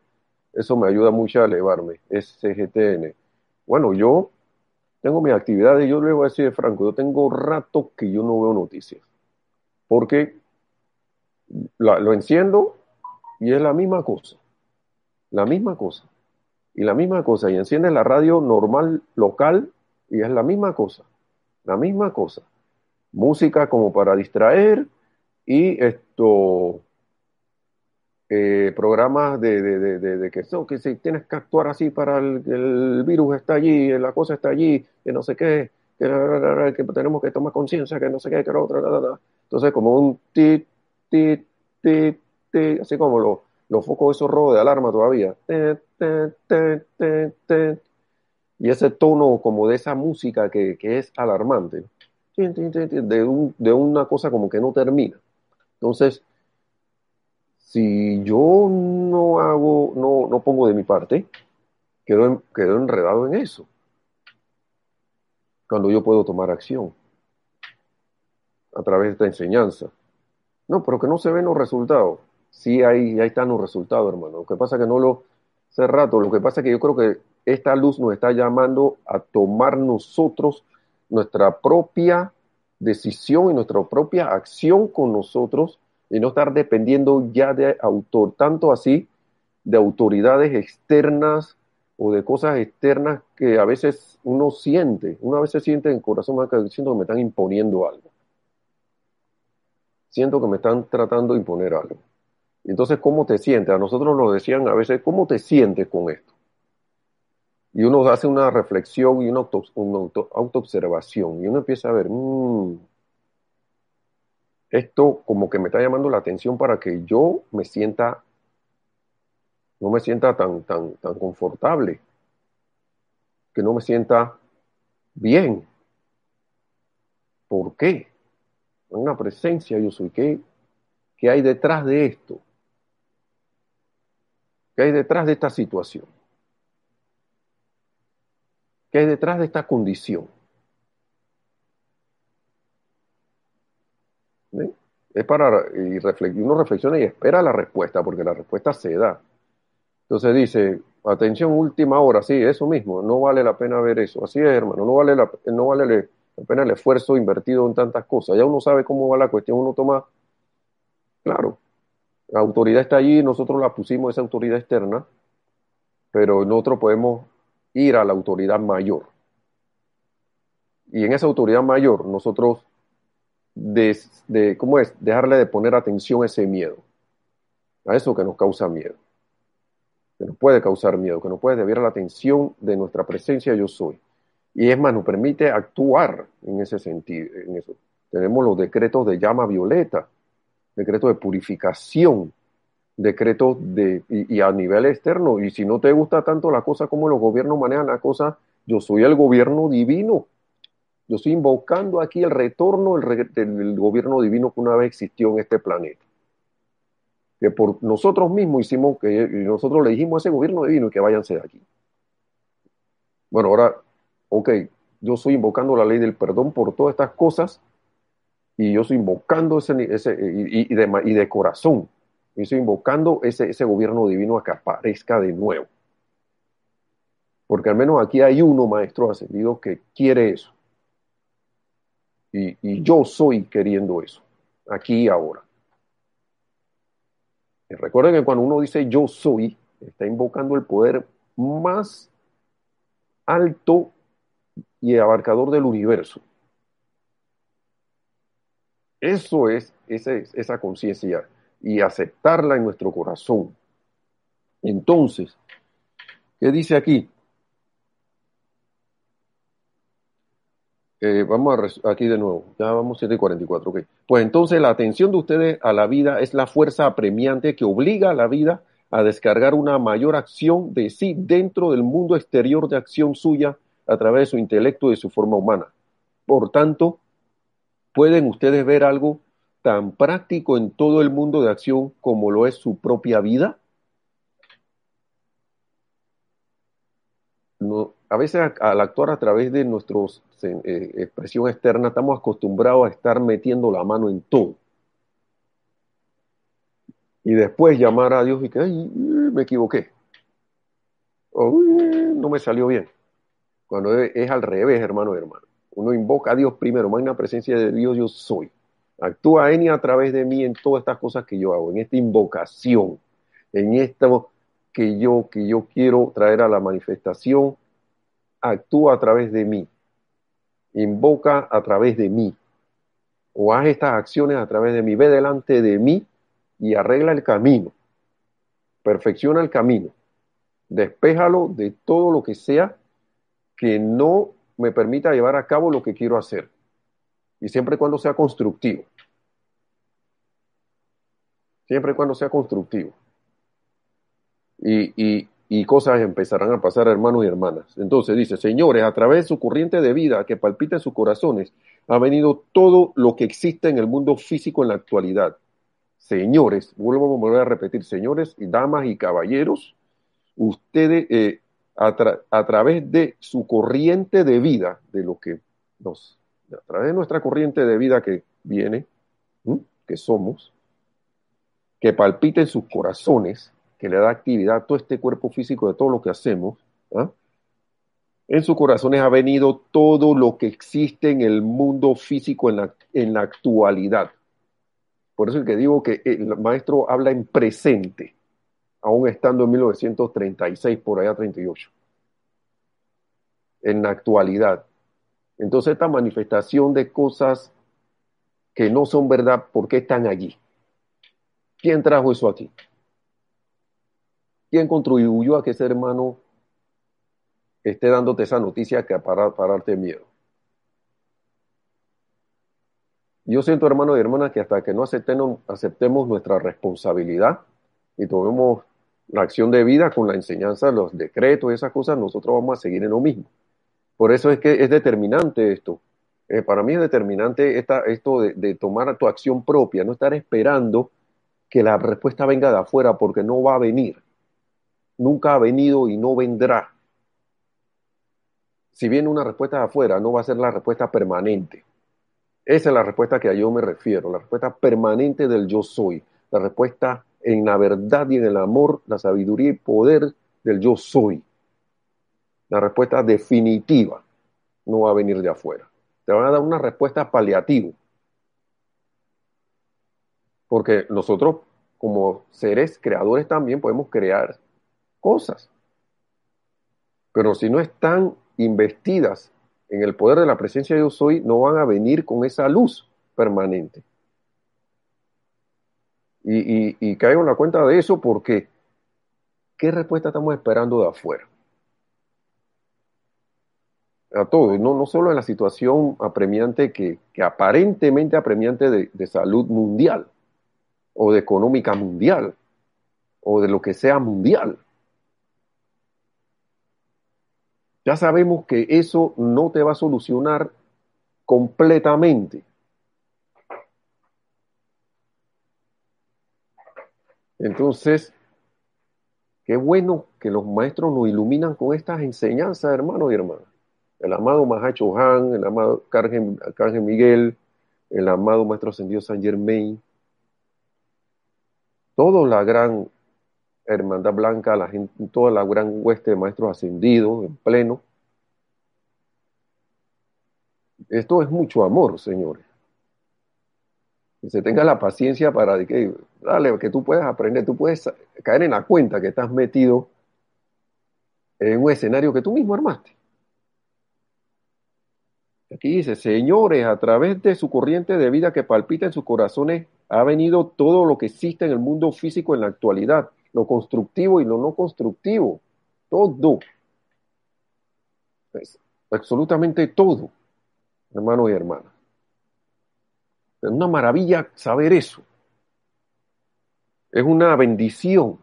Eso me ayuda mucho a elevarme. Es CGTN. Bueno, yo tengo mis actividades, yo le voy a decir de franco, yo tengo rato que yo no veo noticias. porque lo enciendo y es la misma cosa, la misma cosa, y la misma cosa, y enciende la radio normal local y es la misma cosa, la misma cosa. Música como para distraer y esto, eh, programas de, de, que, que si tienes que actuar así para el, el, virus está allí, la cosa está allí, que no sé qué, que, tenemos que tomar conciencia, que no sé qué, que lo otro, entonces como un tit, tit, tit, tit, así como los, los focos esos rojos de alarma todavía, y ese tono como de esa música que, que es alarmante, de, un, de una cosa como que no termina. Entonces, si yo no hago, no, no pongo de mi parte, quedo, quedo enredado en eso. Cuando yo puedo tomar acción a través de esta enseñanza. No, pero que no se ven los resultados. Sí, ahí, ahí están los resultados, hermano. Lo que pasa es que no lo hace rato. Lo que pasa es que yo creo que esta luz nos está llamando a tomar nosotros nuestra propia decisión y nuestra propia acción con nosotros y no estar dependiendo ya de autor, tanto así de autoridades externas o de cosas externas que a veces uno siente, uno a veces siente en el corazón, siento que me están imponiendo algo. Siento que me están tratando de imponer algo. Entonces, ¿cómo te sientes? A nosotros nos decían a veces, ¿cómo te sientes con esto? Y uno hace una reflexión y una, auto, autoobservación y uno empieza a ver, mmm, esto como que me está llamando la atención para que yo me sienta, no me sienta tan, tan, tan confortable, que no me sienta bien. ¿Por qué? Una presencia yo soy. ¿Qué, ¿Qué hay detrás de esto? ¿Qué hay detrás de esta situación? ¿Qué hay detrás de esta condición? Es para, y uno reflexiona y espera la respuesta, porque la respuesta se da. Entonces dice, atención, última hora, sí, eso mismo, no vale la pena ver eso. Así es, hermano, no vale la, no vale la pena el esfuerzo invertido en tantas cosas. Ya uno sabe cómo va la cuestión, uno toma, claro, la autoridad está allí, nosotros la pusimos, esa autoridad externa, pero nosotros podemos ir a la autoridad mayor. Y en esa autoridad mayor nosotros de, ¿cómo es? Dejarle de poner atención a ese miedo, a eso que nos causa miedo, que nos puede causar miedo, que nos puede desviar la atención de nuestra presencia yo soy. Y es más, nos permite actuar en ese sentido. Tenemos los decretos de llama violeta, decretos de purificación, decretos de, y, y, a nivel externo. Y si no te gusta tanto la cosa como los gobiernos manejan la cosa, yo soy el gobierno divino. Yo estoy invocando aquí el retorno del, gobierno divino que una vez existió en este planeta. Que por nosotros mismos hicimos, que nosotros le dijimos a ese gobierno divino que váyanse de aquí. Bueno, ahora, ok, yo estoy invocando la ley del perdón por todas estas cosas y yo estoy invocando ese, ese y, de, y, de, corazón, yo estoy invocando ese, ese gobierno divino a que aparezca de nuevo. Porque al menos aquí hay uno, maestro ascendido, que quiere eso. Y, yo soy queriendo eso, aquí y ahora. Y recuerden que cuando uno dice yo soy, está invocando el poder más alto y abarcador del universo. Eso es esa, esa conciencia y aceptarla en nuestro corazón. Entonces, ¿qué dice aquí? Eh, vamos a aquí de nuevo, ya vamos 7.44, ok. Pues entonces la atención de ustedes a la vida es la fuerza apremiante que obliga a la vida a descargar una mayor acción de sí dentro del mundo exterior de acción suya a través de su intelecto y de su forma humana. Por tanto, pueden ustedes ver algo tan práctico en todo el mundo de acción como lo es su propia vida. A veces al actuar a través de nuestra eh, expresión externa estamos acostumbrados a estar metiendo la mano en todo. Y después llamar a Dios y que, ay, me equivoqué. O, no me salió bien. Cuando es, al revés, hermano y hermano. Uno invoca a Dios primero, la presencia de Dios yo soy. Actúa en y a través de mí en todas estas cosas que yo hago, en esta invocación, en esto que yo, que yo quiero traer a la manifestación. Actúa a través de mí. Invoca a través de mí. O haz estas acciones a través de mí. Ve delante de mí y arregla el camino. Perfecciona el camino. Despéjalo de todo lo que sea que no me permita llevar a cabo lo que quiero hacer. Y siempre y cuando sea constructivo. Siempre y cuando sea constructivo. Y, y, cosas empezarán a pasar, hermanos y hermanas. Entonces dice, señores, a través de su corriente de vida que palpita en sus corazones, ha venido todo lo que existe en el mundo físico en la actualidad. Señores, vuelvo a volver a repetir, señores y damas y caballeros, ustedes, eh, a, través de su corriente de vida, de lo que nos, a través de nuestra corriente de vida que viene, que somos, que palpita en sus corazones, que le da actividad a todo este cuerpo físico de todo lo que hacemos, ¿ah? en sus corazones ha venido todo lo que existe en el mundo físico en la, en la actualidad. Por eso es que digo que el maestro habla en presente aún estando en 1936, por allá 38, en la actualidad. Entonces esta manifestación de cosas que no son verdad, ¿por qué están allí? ¿Quién trajo eso aquí? ¿Quién contribuyó a que ese hermano esté dándote esa noticia que para, pararte miedo? Yo siento, hermano y hermanas, que hasta que no aceptemos, aceptemos nuestra responsabilidad y tomemos la acción de vida con la enseñanza, los decretos esas cosas, nosotros vamos a seguir en lo mismo. Por eso es que es determinante esto. Eh, para mí es determinante esta, esto de, de, tomar tu acción propia, no estar esperando que la respuesta venga de afuera porque no va a venir. Nunca ha venido y no vendrá. Si viene una respuesta de afuera, no va a ser la respuesta permanente. Esa es la respuesta que a yo me refiero, la respuesta permanente del yo soy, la respuesta en la verdad y en el amor, la sabiduría y poder del yo soy. La respuesta definitiva no va a venir de afuera. Te van a dar una respuesta paliativa. Porque nosotros, como seres creadores, también podemos crear cosas. Pero si no están investidas en el poder de la presencia de yo soy, no van a venir con esa luz permanente. Y, caigo en la cuenta de eso porque, ¿qué respuesta estamos esperando de afuera? A todo, no, no solo en la situación apremiante que, aparentemente apremiante de, de salud mundial o de económica mundial o de lo que sea mundial. Ya sabemos que eso no te va a solucionar completamente. Entonces, qué bueno que los maestros nos iluminan con estas enseñanzas, hermanos y hermanas. El amado Mahacho Han, el amado Arcángel, Miguel, el amado Maestro Ascendido San Germain, toda la gran hermandad blanca, la gente, toda la gran hueste de maestros ascendidos en pleno. Esto es mucho amor, señores que se tenga la paciencia para que, dale, que tú puedas aprender, tú puedes caer en la cuenta que estás metido en un escenario que tú mismo armaste. Aquí dice, señores, a través de su corriente de vida que palpita en sus corazones, ha venido todo lo que existe en el mundo físico en la actualidad, lo constructivo y lo no constructivo, todo. absolutamente todo, hermanos y hermanas. Es una maravilla saber eso. Es una bendición.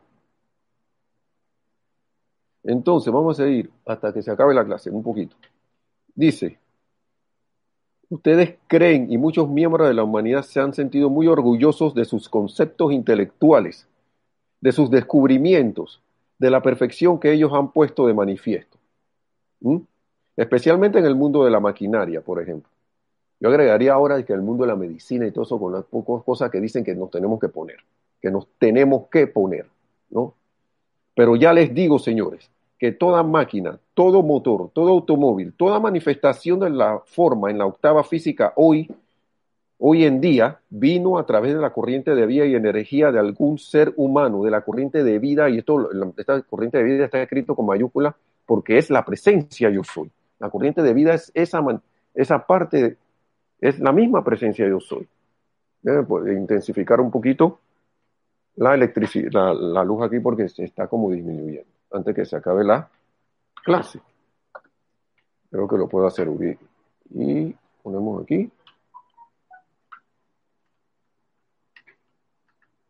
Entonces, vamos a seguir hasta que se acabe la clase, un poquito. Dice, ustedes creen y muchos miembros de la humanidad se han sentido muy orgullosos de sus conceptos intelectuales, de sus descubrimientos, de la perfección que ellos han puesto de manifiesto. Especialmente en el mundo de la maquinaria, por ejemplo. Yo agregaría ahora que el mundo de la medicina y todo eso con las pocas cosas que dicen que nos tenemos que poner, que nos tenemos que poner, ¿no? Pero ya les digo, señores, que toda máquina, todo motor, todo automóvil, toda manifestación de la forma en la octava física hoy hoy en día vino a través de la corriente de vida y energía de algún ser humano, de la corriente de vida, y esto, esta corriente de vida está escrito con mayúscula porque es la presencia yo soy. La corriente de vida es esa, esa parte, es la misma presencia yo soy. Puede intensificar un poquito la la, luz aquí porque se está como disminuyendo antes que se acabe la clase. Creo que lo puedo hacer. Y ponemos aquí.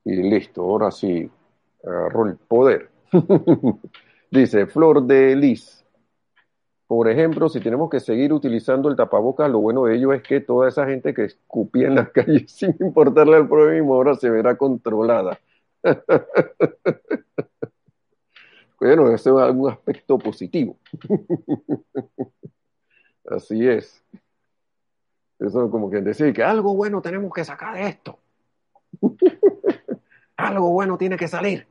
Y listo, ahora sí, agarró el poder. Dice Flor de Lis. Por ejemplo, si tenemos que seguir utilizando el tapabocas, lo bueno de ello es que toda esa gente que escupía en las calles sin importarle al prójimo ahora se verá controlada. bueno, ese es algún aspecto positivo. Así es. Eso es como que decir que algo bueno tenemos que sacar de esto. algo bueno tiene que salir.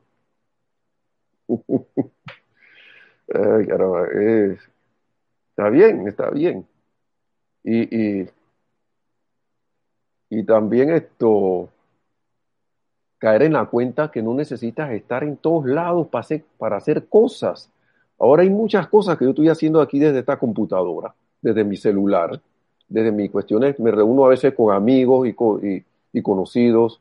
Ay, caramba, está bien, está bien. Y, y, y también esto, caer en la cuenta que no necesitas estar en todos lados para hacer, para hacer cosas. Ahora hay muchas cosas que yo estoy haciendo aquí desde esta computadora, desde mi celular, desde mis cuestiones. Me reúno a veces con amigos y, y, conocidos,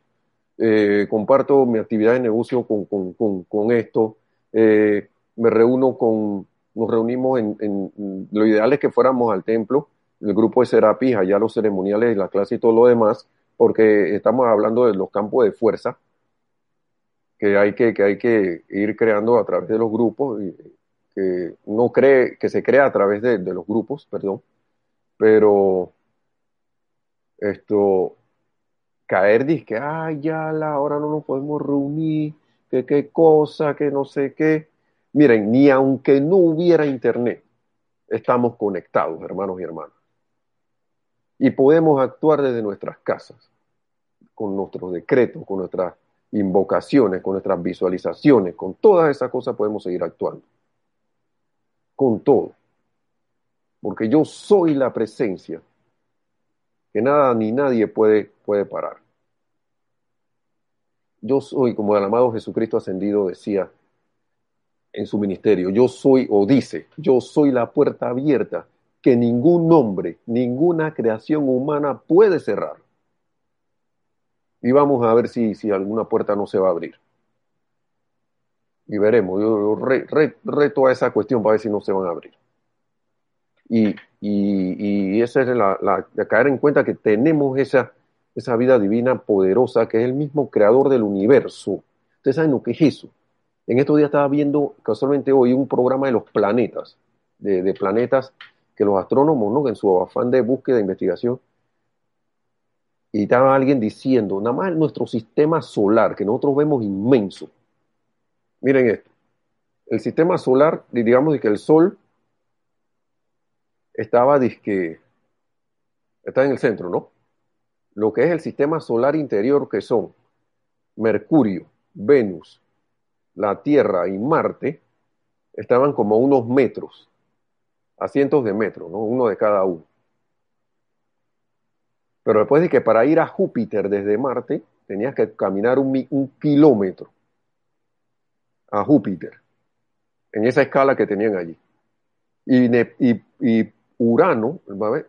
eh, comparto mi actividad de negocio con, con, con, esto, eh, me reúno con, nos reunimos en, en, lo ideal es que fuéramos al templo, el grupo de Serapis, allá los ceremoniales, la clase y todo lo demás, porque estamos hablando de los campos de fuerza, que hay que, que hay que ir creando a través de los grupos, que no cree, que se crea a través de, los grupos, perdón, pero esto, caer, dice que, ay, ya la hora no nos podemos reunir, que qué cosa, que no sé qué. Miren, ni aunque no hubiera internet, estamos conectados, hermanos y hermanas. Y podemos actuar desde nuestras casas, con nuestros decretos, con nuestras invocaciones, con nuestras visualizaciones, con todas esas cosas podemos seguir actuando. Con todo. Porque yo soy la presencia que nada ni nadie puede, puede parar. Yo soy, como el amado Jesucristo ascendido decía en su ministerio, yo soy, o dice, yo soy la puerta abierta que ningún hombre, ninguna creación humana puede cerrar y vamos a ver si, si alguna puerta no se va a abrir. Y veremos, yo reto a esa cuestión para ver si no se van a abrir. Y, y, y esa es la, la, caer en cuenta que tenemos esa, esa vida divina poderosa que es el mismo creador del universo. Ustedes saben lo que es eso. En estos días estaba viendo casualmente hoy un programa de los planetas, de, planetas que los astrónomos, ¿no? en su afán de búsqueda e investigación, y estaba alguien diciendo, nada más nuestro sistema solar, que nosotros vemos inmenso. Miren esto. El sistema solar, digamos que el Sol estaba, disque, está en el centro, ¿no? Lo que es el sistema solar interior, que son Mercurio, Venus, la Tierra y Marte, estaban como a unos metros, a cientos de metros, ¿no? Uno de cada uno. Pero después de que para ir a Júpiter desde Marte tenías que caminar un, kilómetro a Júpiter, en esa escala que tenían allí. Y, Urano,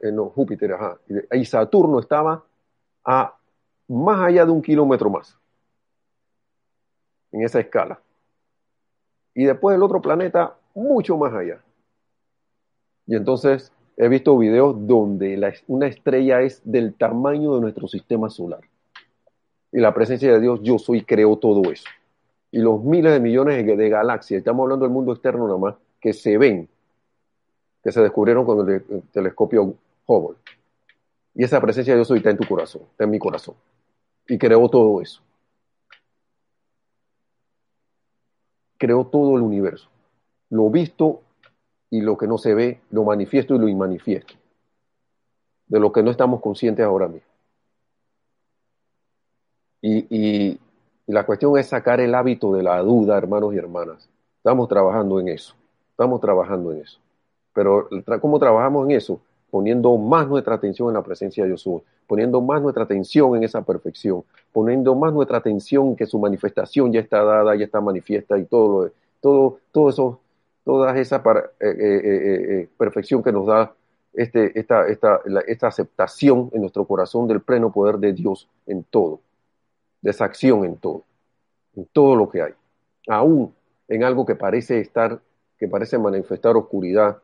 eh, no, Júpiter, ajá, y Saturno estaba a más allá de un kilómetro más, en esa escala. Y después el otro planeta, mucho más allá. Y entonces He visto videos donde una estrella es del tamaño de nuestro sistema solar. Y la presencia de Dios, yo soy, creó todo eso. Y los miles de millones de, galaxias, estamos hablando del mundo externo nada más, que se ven, que se descubrieron con el, el telescopio Hubble. Y esa presencia de Dios hoy está en tu corazón, está en mi corazón. Y creó todo eso. Creó todo el universo. Lo visto y lo que no se ve, lo manifiesto y lo inmanifiesto, de lo que no estamos conscientes ahora mismo. Y, la cuestión es sacar el hábito de la duda, hermanos y hermanas. Estamos trabajando en eso, estamos trabajando en eso. Pero ¿cómo trabajamos en eso? Poniendo más nuestra atención en la presencia de Dios, poniendo más nuestra atención en esa perfección, poniendo más nuestra atención en que su manifestación ya está dada, ya está manifiesta y todo, lo, todo, todo eso, toda esa eh, eh, eh, perfección que nos da este, esta aceptación en nuestro corazón del pleno poder de Dios en todo, de esa acción en todo, en todo lo que hay, aún en algo que parece estar, que parece manifestar oscuridad,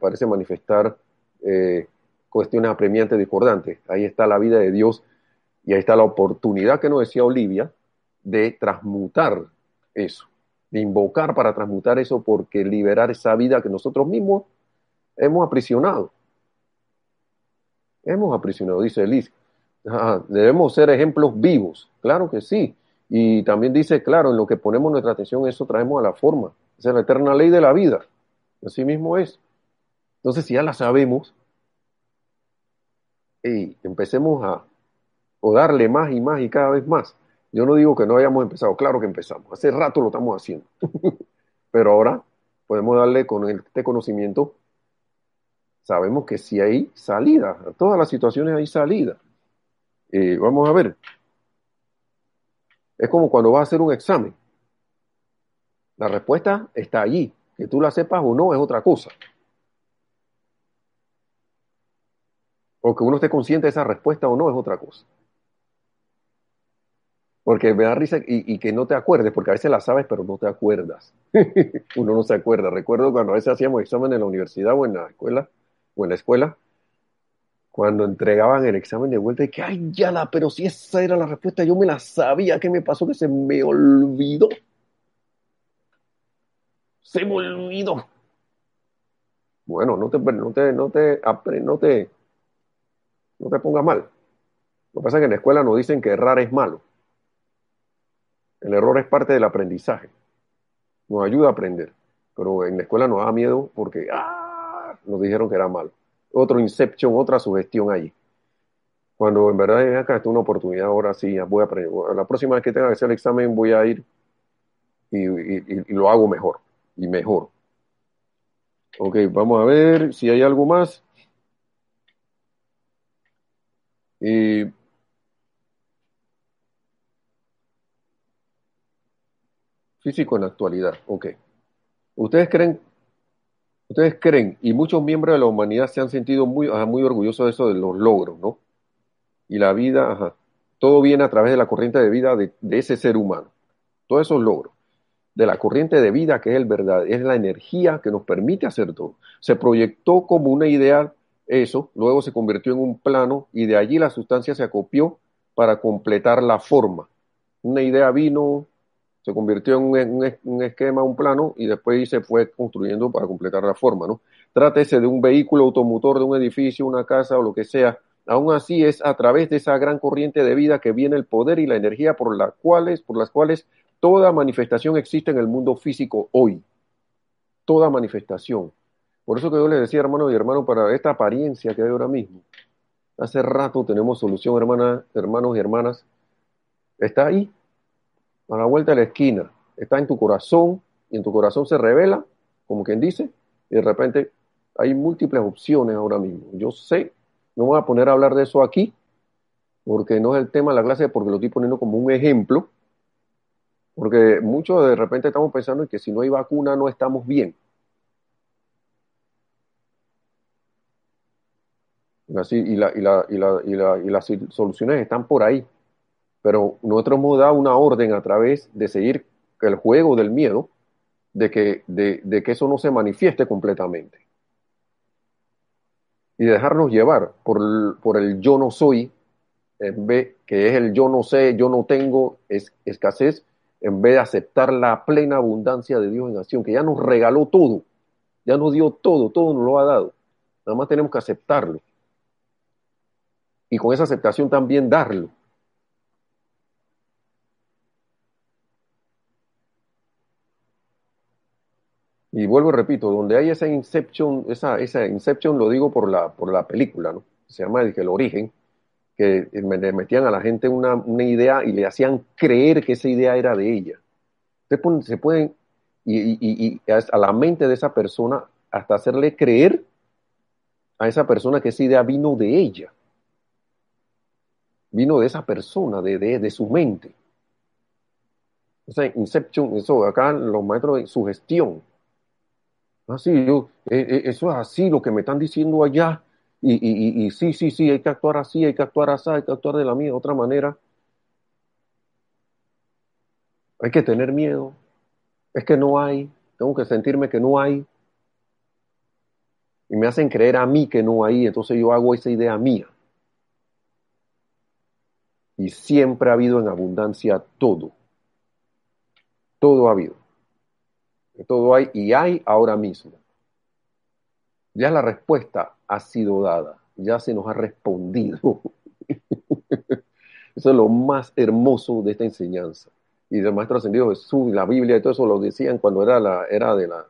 parece manifestar eh, cuestiones apremiantes, discordantes. Ahí está la vida de Dios y ahí está la oportunidad que nos decía Olivia de transmutar eso, de invocar para transmutar eso, porque liberar esa vida que nosotros mismos hemos aprisionado. Hemos aprisionado, dice Elis. debemos ser ejemplos vivos, claro que sí. Y también dice, claro, en lo que ponemos nuestra atención, eso traemos a la forma. Esa es la eterna ley de la vida. Así mismo es. Entonces, si ya la sabemos, y empecemos a o darle más y más y cada vez más. Yo no digo que no hayamos empezado, claro que empezamos. Hace rato lo estamos haciendo. Pero ahora podemos darle con este conocimiento. Sabemos que si hay salida, a todas las situaciones hay salida. Eh, vamos a ver. Es como cuando vas a hacer un examen. La respuesta está allí. Que tú la sepas o no es otra cosa. O que uno esté consciente de esa respuesta o no es otra cosa. Porque me da risa y, que no te acuerdes, porque a veces la sabes, pero no te acuerdas. uno no se acuerda. Recuerdo cuando a veces hacíamos examen en la universidad o en la escuela, o en la escuela, cuando entregaban el examen de vuelta y que, ay, ya la, pero si esa era la respuesta, yo me la sabía, ¿qué me pasó? Que se me olvidó. Se me olvidó. Bueno, no te, no te, no te, no te, no te pongas mal. Lo que pasa es que en la escuela nos dicen que errar es malo. El error es parte del aprendizaje. Nos ayuda a aprender. Pero en la escuela nos da miedo porque ¡ah! nos dijeron que era malo otro inception, otra sugestión allí. Cuando en verdad es acá, esta una oportunidad, ahora sí, voy a aprender. La próxima vez que tenga que hacer el examen voy a ir y, lo hago mejor y mejor. Ok, vamos a ver si hay algo más. Físico en la actualidad, ok. ¿Ustedes creen Ustedes creen, y muchos miembros de la humanidad se han sentido muy, muy orgullosos de eso, de los logros, ¿no? Y la vida, ajá, todo viene a través de la corriente de vida de, ese ser humano. Todos esos logros. De la corriente de vida que es el verdad, es la energía que nos permite hacer todo. Se proyectó como una idea eso, luego se convirtió en un plano y de allí la sustancia se acopió para completar la forma. Una idea vino, se convirtió en un, esquema, un plano, y después se fue construyendo para completar la forma, ¿no? Trátese de un vehículo automotor, de un edificio, una casa o lo que sea. Aún así es a través de esa gran corriente de vida que viene el poder y la energía por las cuales, por las cuales toda manifestación existe en el mundo físico hoy. Toda manifestación. Por eso que yo les decía, hermano y hermano, para esta apariencia que hay ahora mismo. Hace rato tenemos solución, hermanas, hermanos y hermanas. Está ahí, a la vuelta de la esquina, está en tu corazón y en tu corazón se revela, como quien dice, y de repente hay múltiples opciones ahora mismo. Yo sé, no voy a poner a hablar de eso aquí, porque no es el tema de la clase, porque lo estoy poniendo como un ejemplo, porque muchos de repente estamos pensando en que si no hay vacuna no estamos bien. Y, las soluciones están por ahí. Pero nosotros hemos dado una orden a través de seguir el juego del miedo, de que, de, que eso no se manifieste completamente. Y dejarnos llevar por el, por el yo no soy, en vez, que es el yo no sé, yo no tengo, es, escasez, en vez de aceptar la plena abundancia de Dios en acción, que ya nos regaló todo, ya nos dio todo, todo nos lo ha dado. Nada más tenemos que aceptarlo. Y con esa aceptación también darlo. Y vuelvo y repito, donde hay esa Inception, esa, esa Inception lo digo por la, por la película, ¿no? Se llama El Origen, que le metían a la gente una, una, idea y le hacían creer que esa idea era de ella. Se, se pueden, y, y, a la mente de esa persona hasta hacerle creer a esa persona que esa idea vino de ella. Vino de esa persona, de, de, de su mente. O sea, inception, eso acá los maestros de sugestión. Así, ah, yo, eh, eh, eso es así lo que me están diciendo allá. Y, y, y, sí, sí, sí, hay que actuar así, hay que actuar así, hay que actuar de la mía, de otra manera. Hay que tener miedo. Es que no hay. Tengo que sentirme que no hay. Y me hacen creer a mí que no hay, entonces yo hago esa idea mía. Y siempre ha habido en abundancia todo. Todo ha habido. Todo hay y hay ahora mismo. Ya la respuesta ha sido dada, ya se nos ha respondido. Eso es lo más hermoso de esta enseñanza. Y del Maestro Ascendido Jesús, la Biblia y todo eso lo decían cuando era, la, era de, la,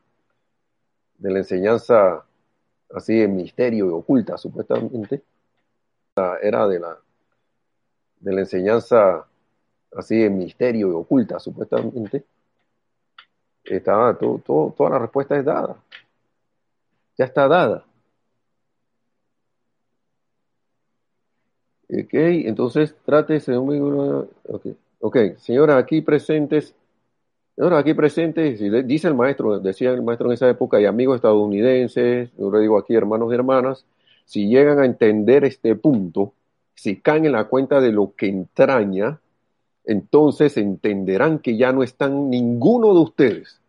de la enseñanza así en misterio y oculta, supuestamente. Era de la, de la enseñanza así en misterio y oculta, supuestamente estaba todo, toda la respuesta es dada. Ya está dada. Ok, entonces trátese de un... Okay. ok, señoras aquí presentes, señoras aquí presentes, dice el maestro, decía el maestro en esa época, y amigos estadounidenses, yo le digo aquí hermanos y hermanas, si llegan a entender este punto, si caen en la cuenta de lo que entraña, entonces entenderán que ya no están ninguno de ustedes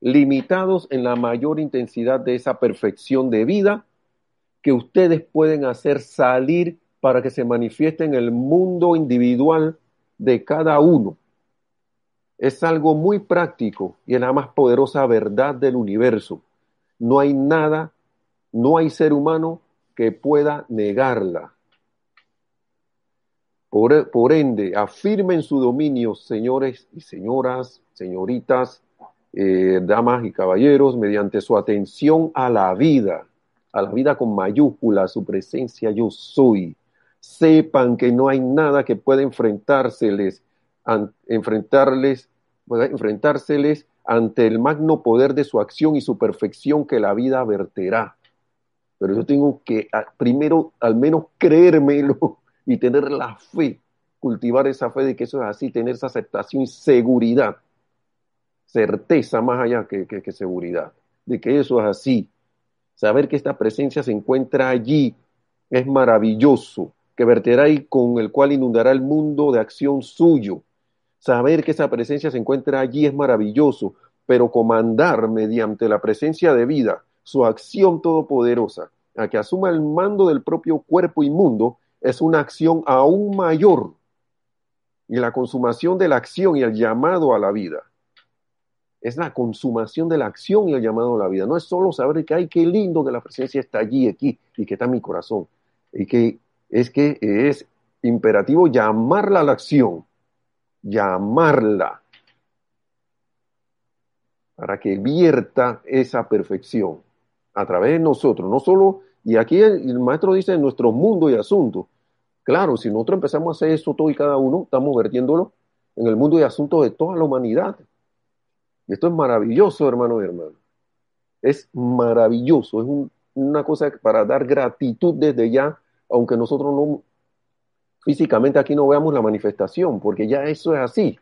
limitados en la mayor intensidad de esa perfección de vida que ustedes pueden hacer salir para que se manifieste en el mundo individual de cada uno. Es algo muy práctico y es la más poderosa verdad del universo. No hay nada, no hay ser humano que pueda negarla. Por, ende, afirmen su dominio, señores y señoras, señoritas, eh, damas y caballeros, mediante su atención a la vida, a la vida con mayúscula, su presencia yo soy. Sepan que no hay nada que pueda enfrentárseles, enfrentarles, pueda enfrentárseles ante el magno poder de su acción y su perfección que la vida verterá. Pero yo tengo que primero al menos creérmelo y tener la fe, cultivar esa fe de que eso es así, tener esa aceptación y seguridad certeza más allá que, seguridad, de que eso es así. Saber que esta presencia se encuentra allí es maravilloso, que verterá y con el cual inundará el mundo de acción suyo. Saber que esa presencia se encuentra allí es maravilloso, pero comandar mediante la presencia de vida su acción todopoderosa, a que asuma el mando del propio cuerpo inmundo, es una acción aún mayor. Y la consumación de la acción y el llamado a la vida es la consumación de la acción y el llamado a la vida. No es solo saber que, ay, qué lindo que la presencia está allí, aquí, y que está en mi corazón. Y que es que es imperativo llamarla a la acción, llamarla, para que vierta esa perfección a través de nosotros. No solo, y aquí el, maestro dice nuestro mundo y asunto. Claro, si nosotros empezamos a hacer eso todo y cada uno, estamos vertiéndolo en el mundo y asunto de toda la humanidad. Y esto es maravilloso, hermano y hermano. Es maravilloso, es una cosa para dar gratitud desde ya, aunque nosotros no físicamente aquí no veamos la manifestación, porque ya eso es así.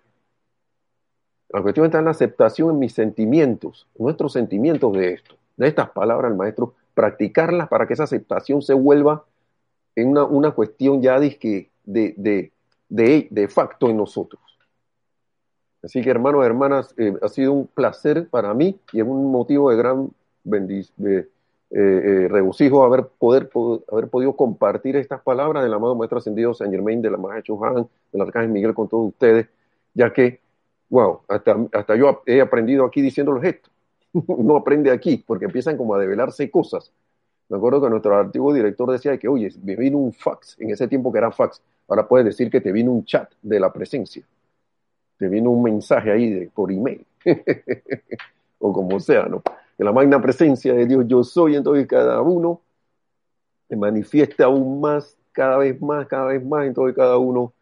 La cuestión está en la aceptación en mis sentimientos, nuestros sentimientos de esto, de estas palabras del maestro, practicarlas para que esa aceptación se vuelva en una, cuestión ya de, de, de, de facto en nosotros. Así que hermanos hermanas, eh, ha sido un placer para mí y es un motivo de gran de, eh, eh, regocijo haber, poder, haber podido compartir estas palabras del amado Maestro Ascendido San Germain, de la Maja Chuhan, del Arcángel Miguel con todos ustedes, ya que, wow, hasta, hasta yo he aprendido aquí diciéndoles esto. no aprende aquí, porque empiezan como a develarse cosas. Me acuerdo que nuestro antiguo director decía que, oye, me vino un fax, en ese tiempo que era fax, ahora puedes decir que te vino un chat de la presencia te vino un mensaje ahí de, por email, o como sea, ¿no? Que la magna presencia de Dios yo soy, entonces cada uno se manifiesta aún más, cada vez más, cada vez más, entonces cada uno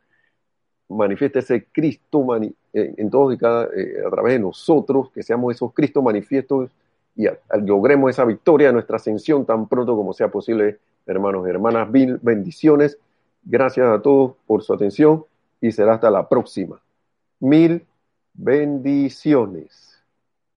manifiesta ese Cristo en todos y cada, eh, a través de nosotros, que seamos esos Cristos manifiestos y logremos esa victoria, nuestra ascensión tan pronto como sea posible, hermanos y hermanas. Mil bendiciones. Gracias a todos por su atención y será hasta la próxima. Mil bendiciones.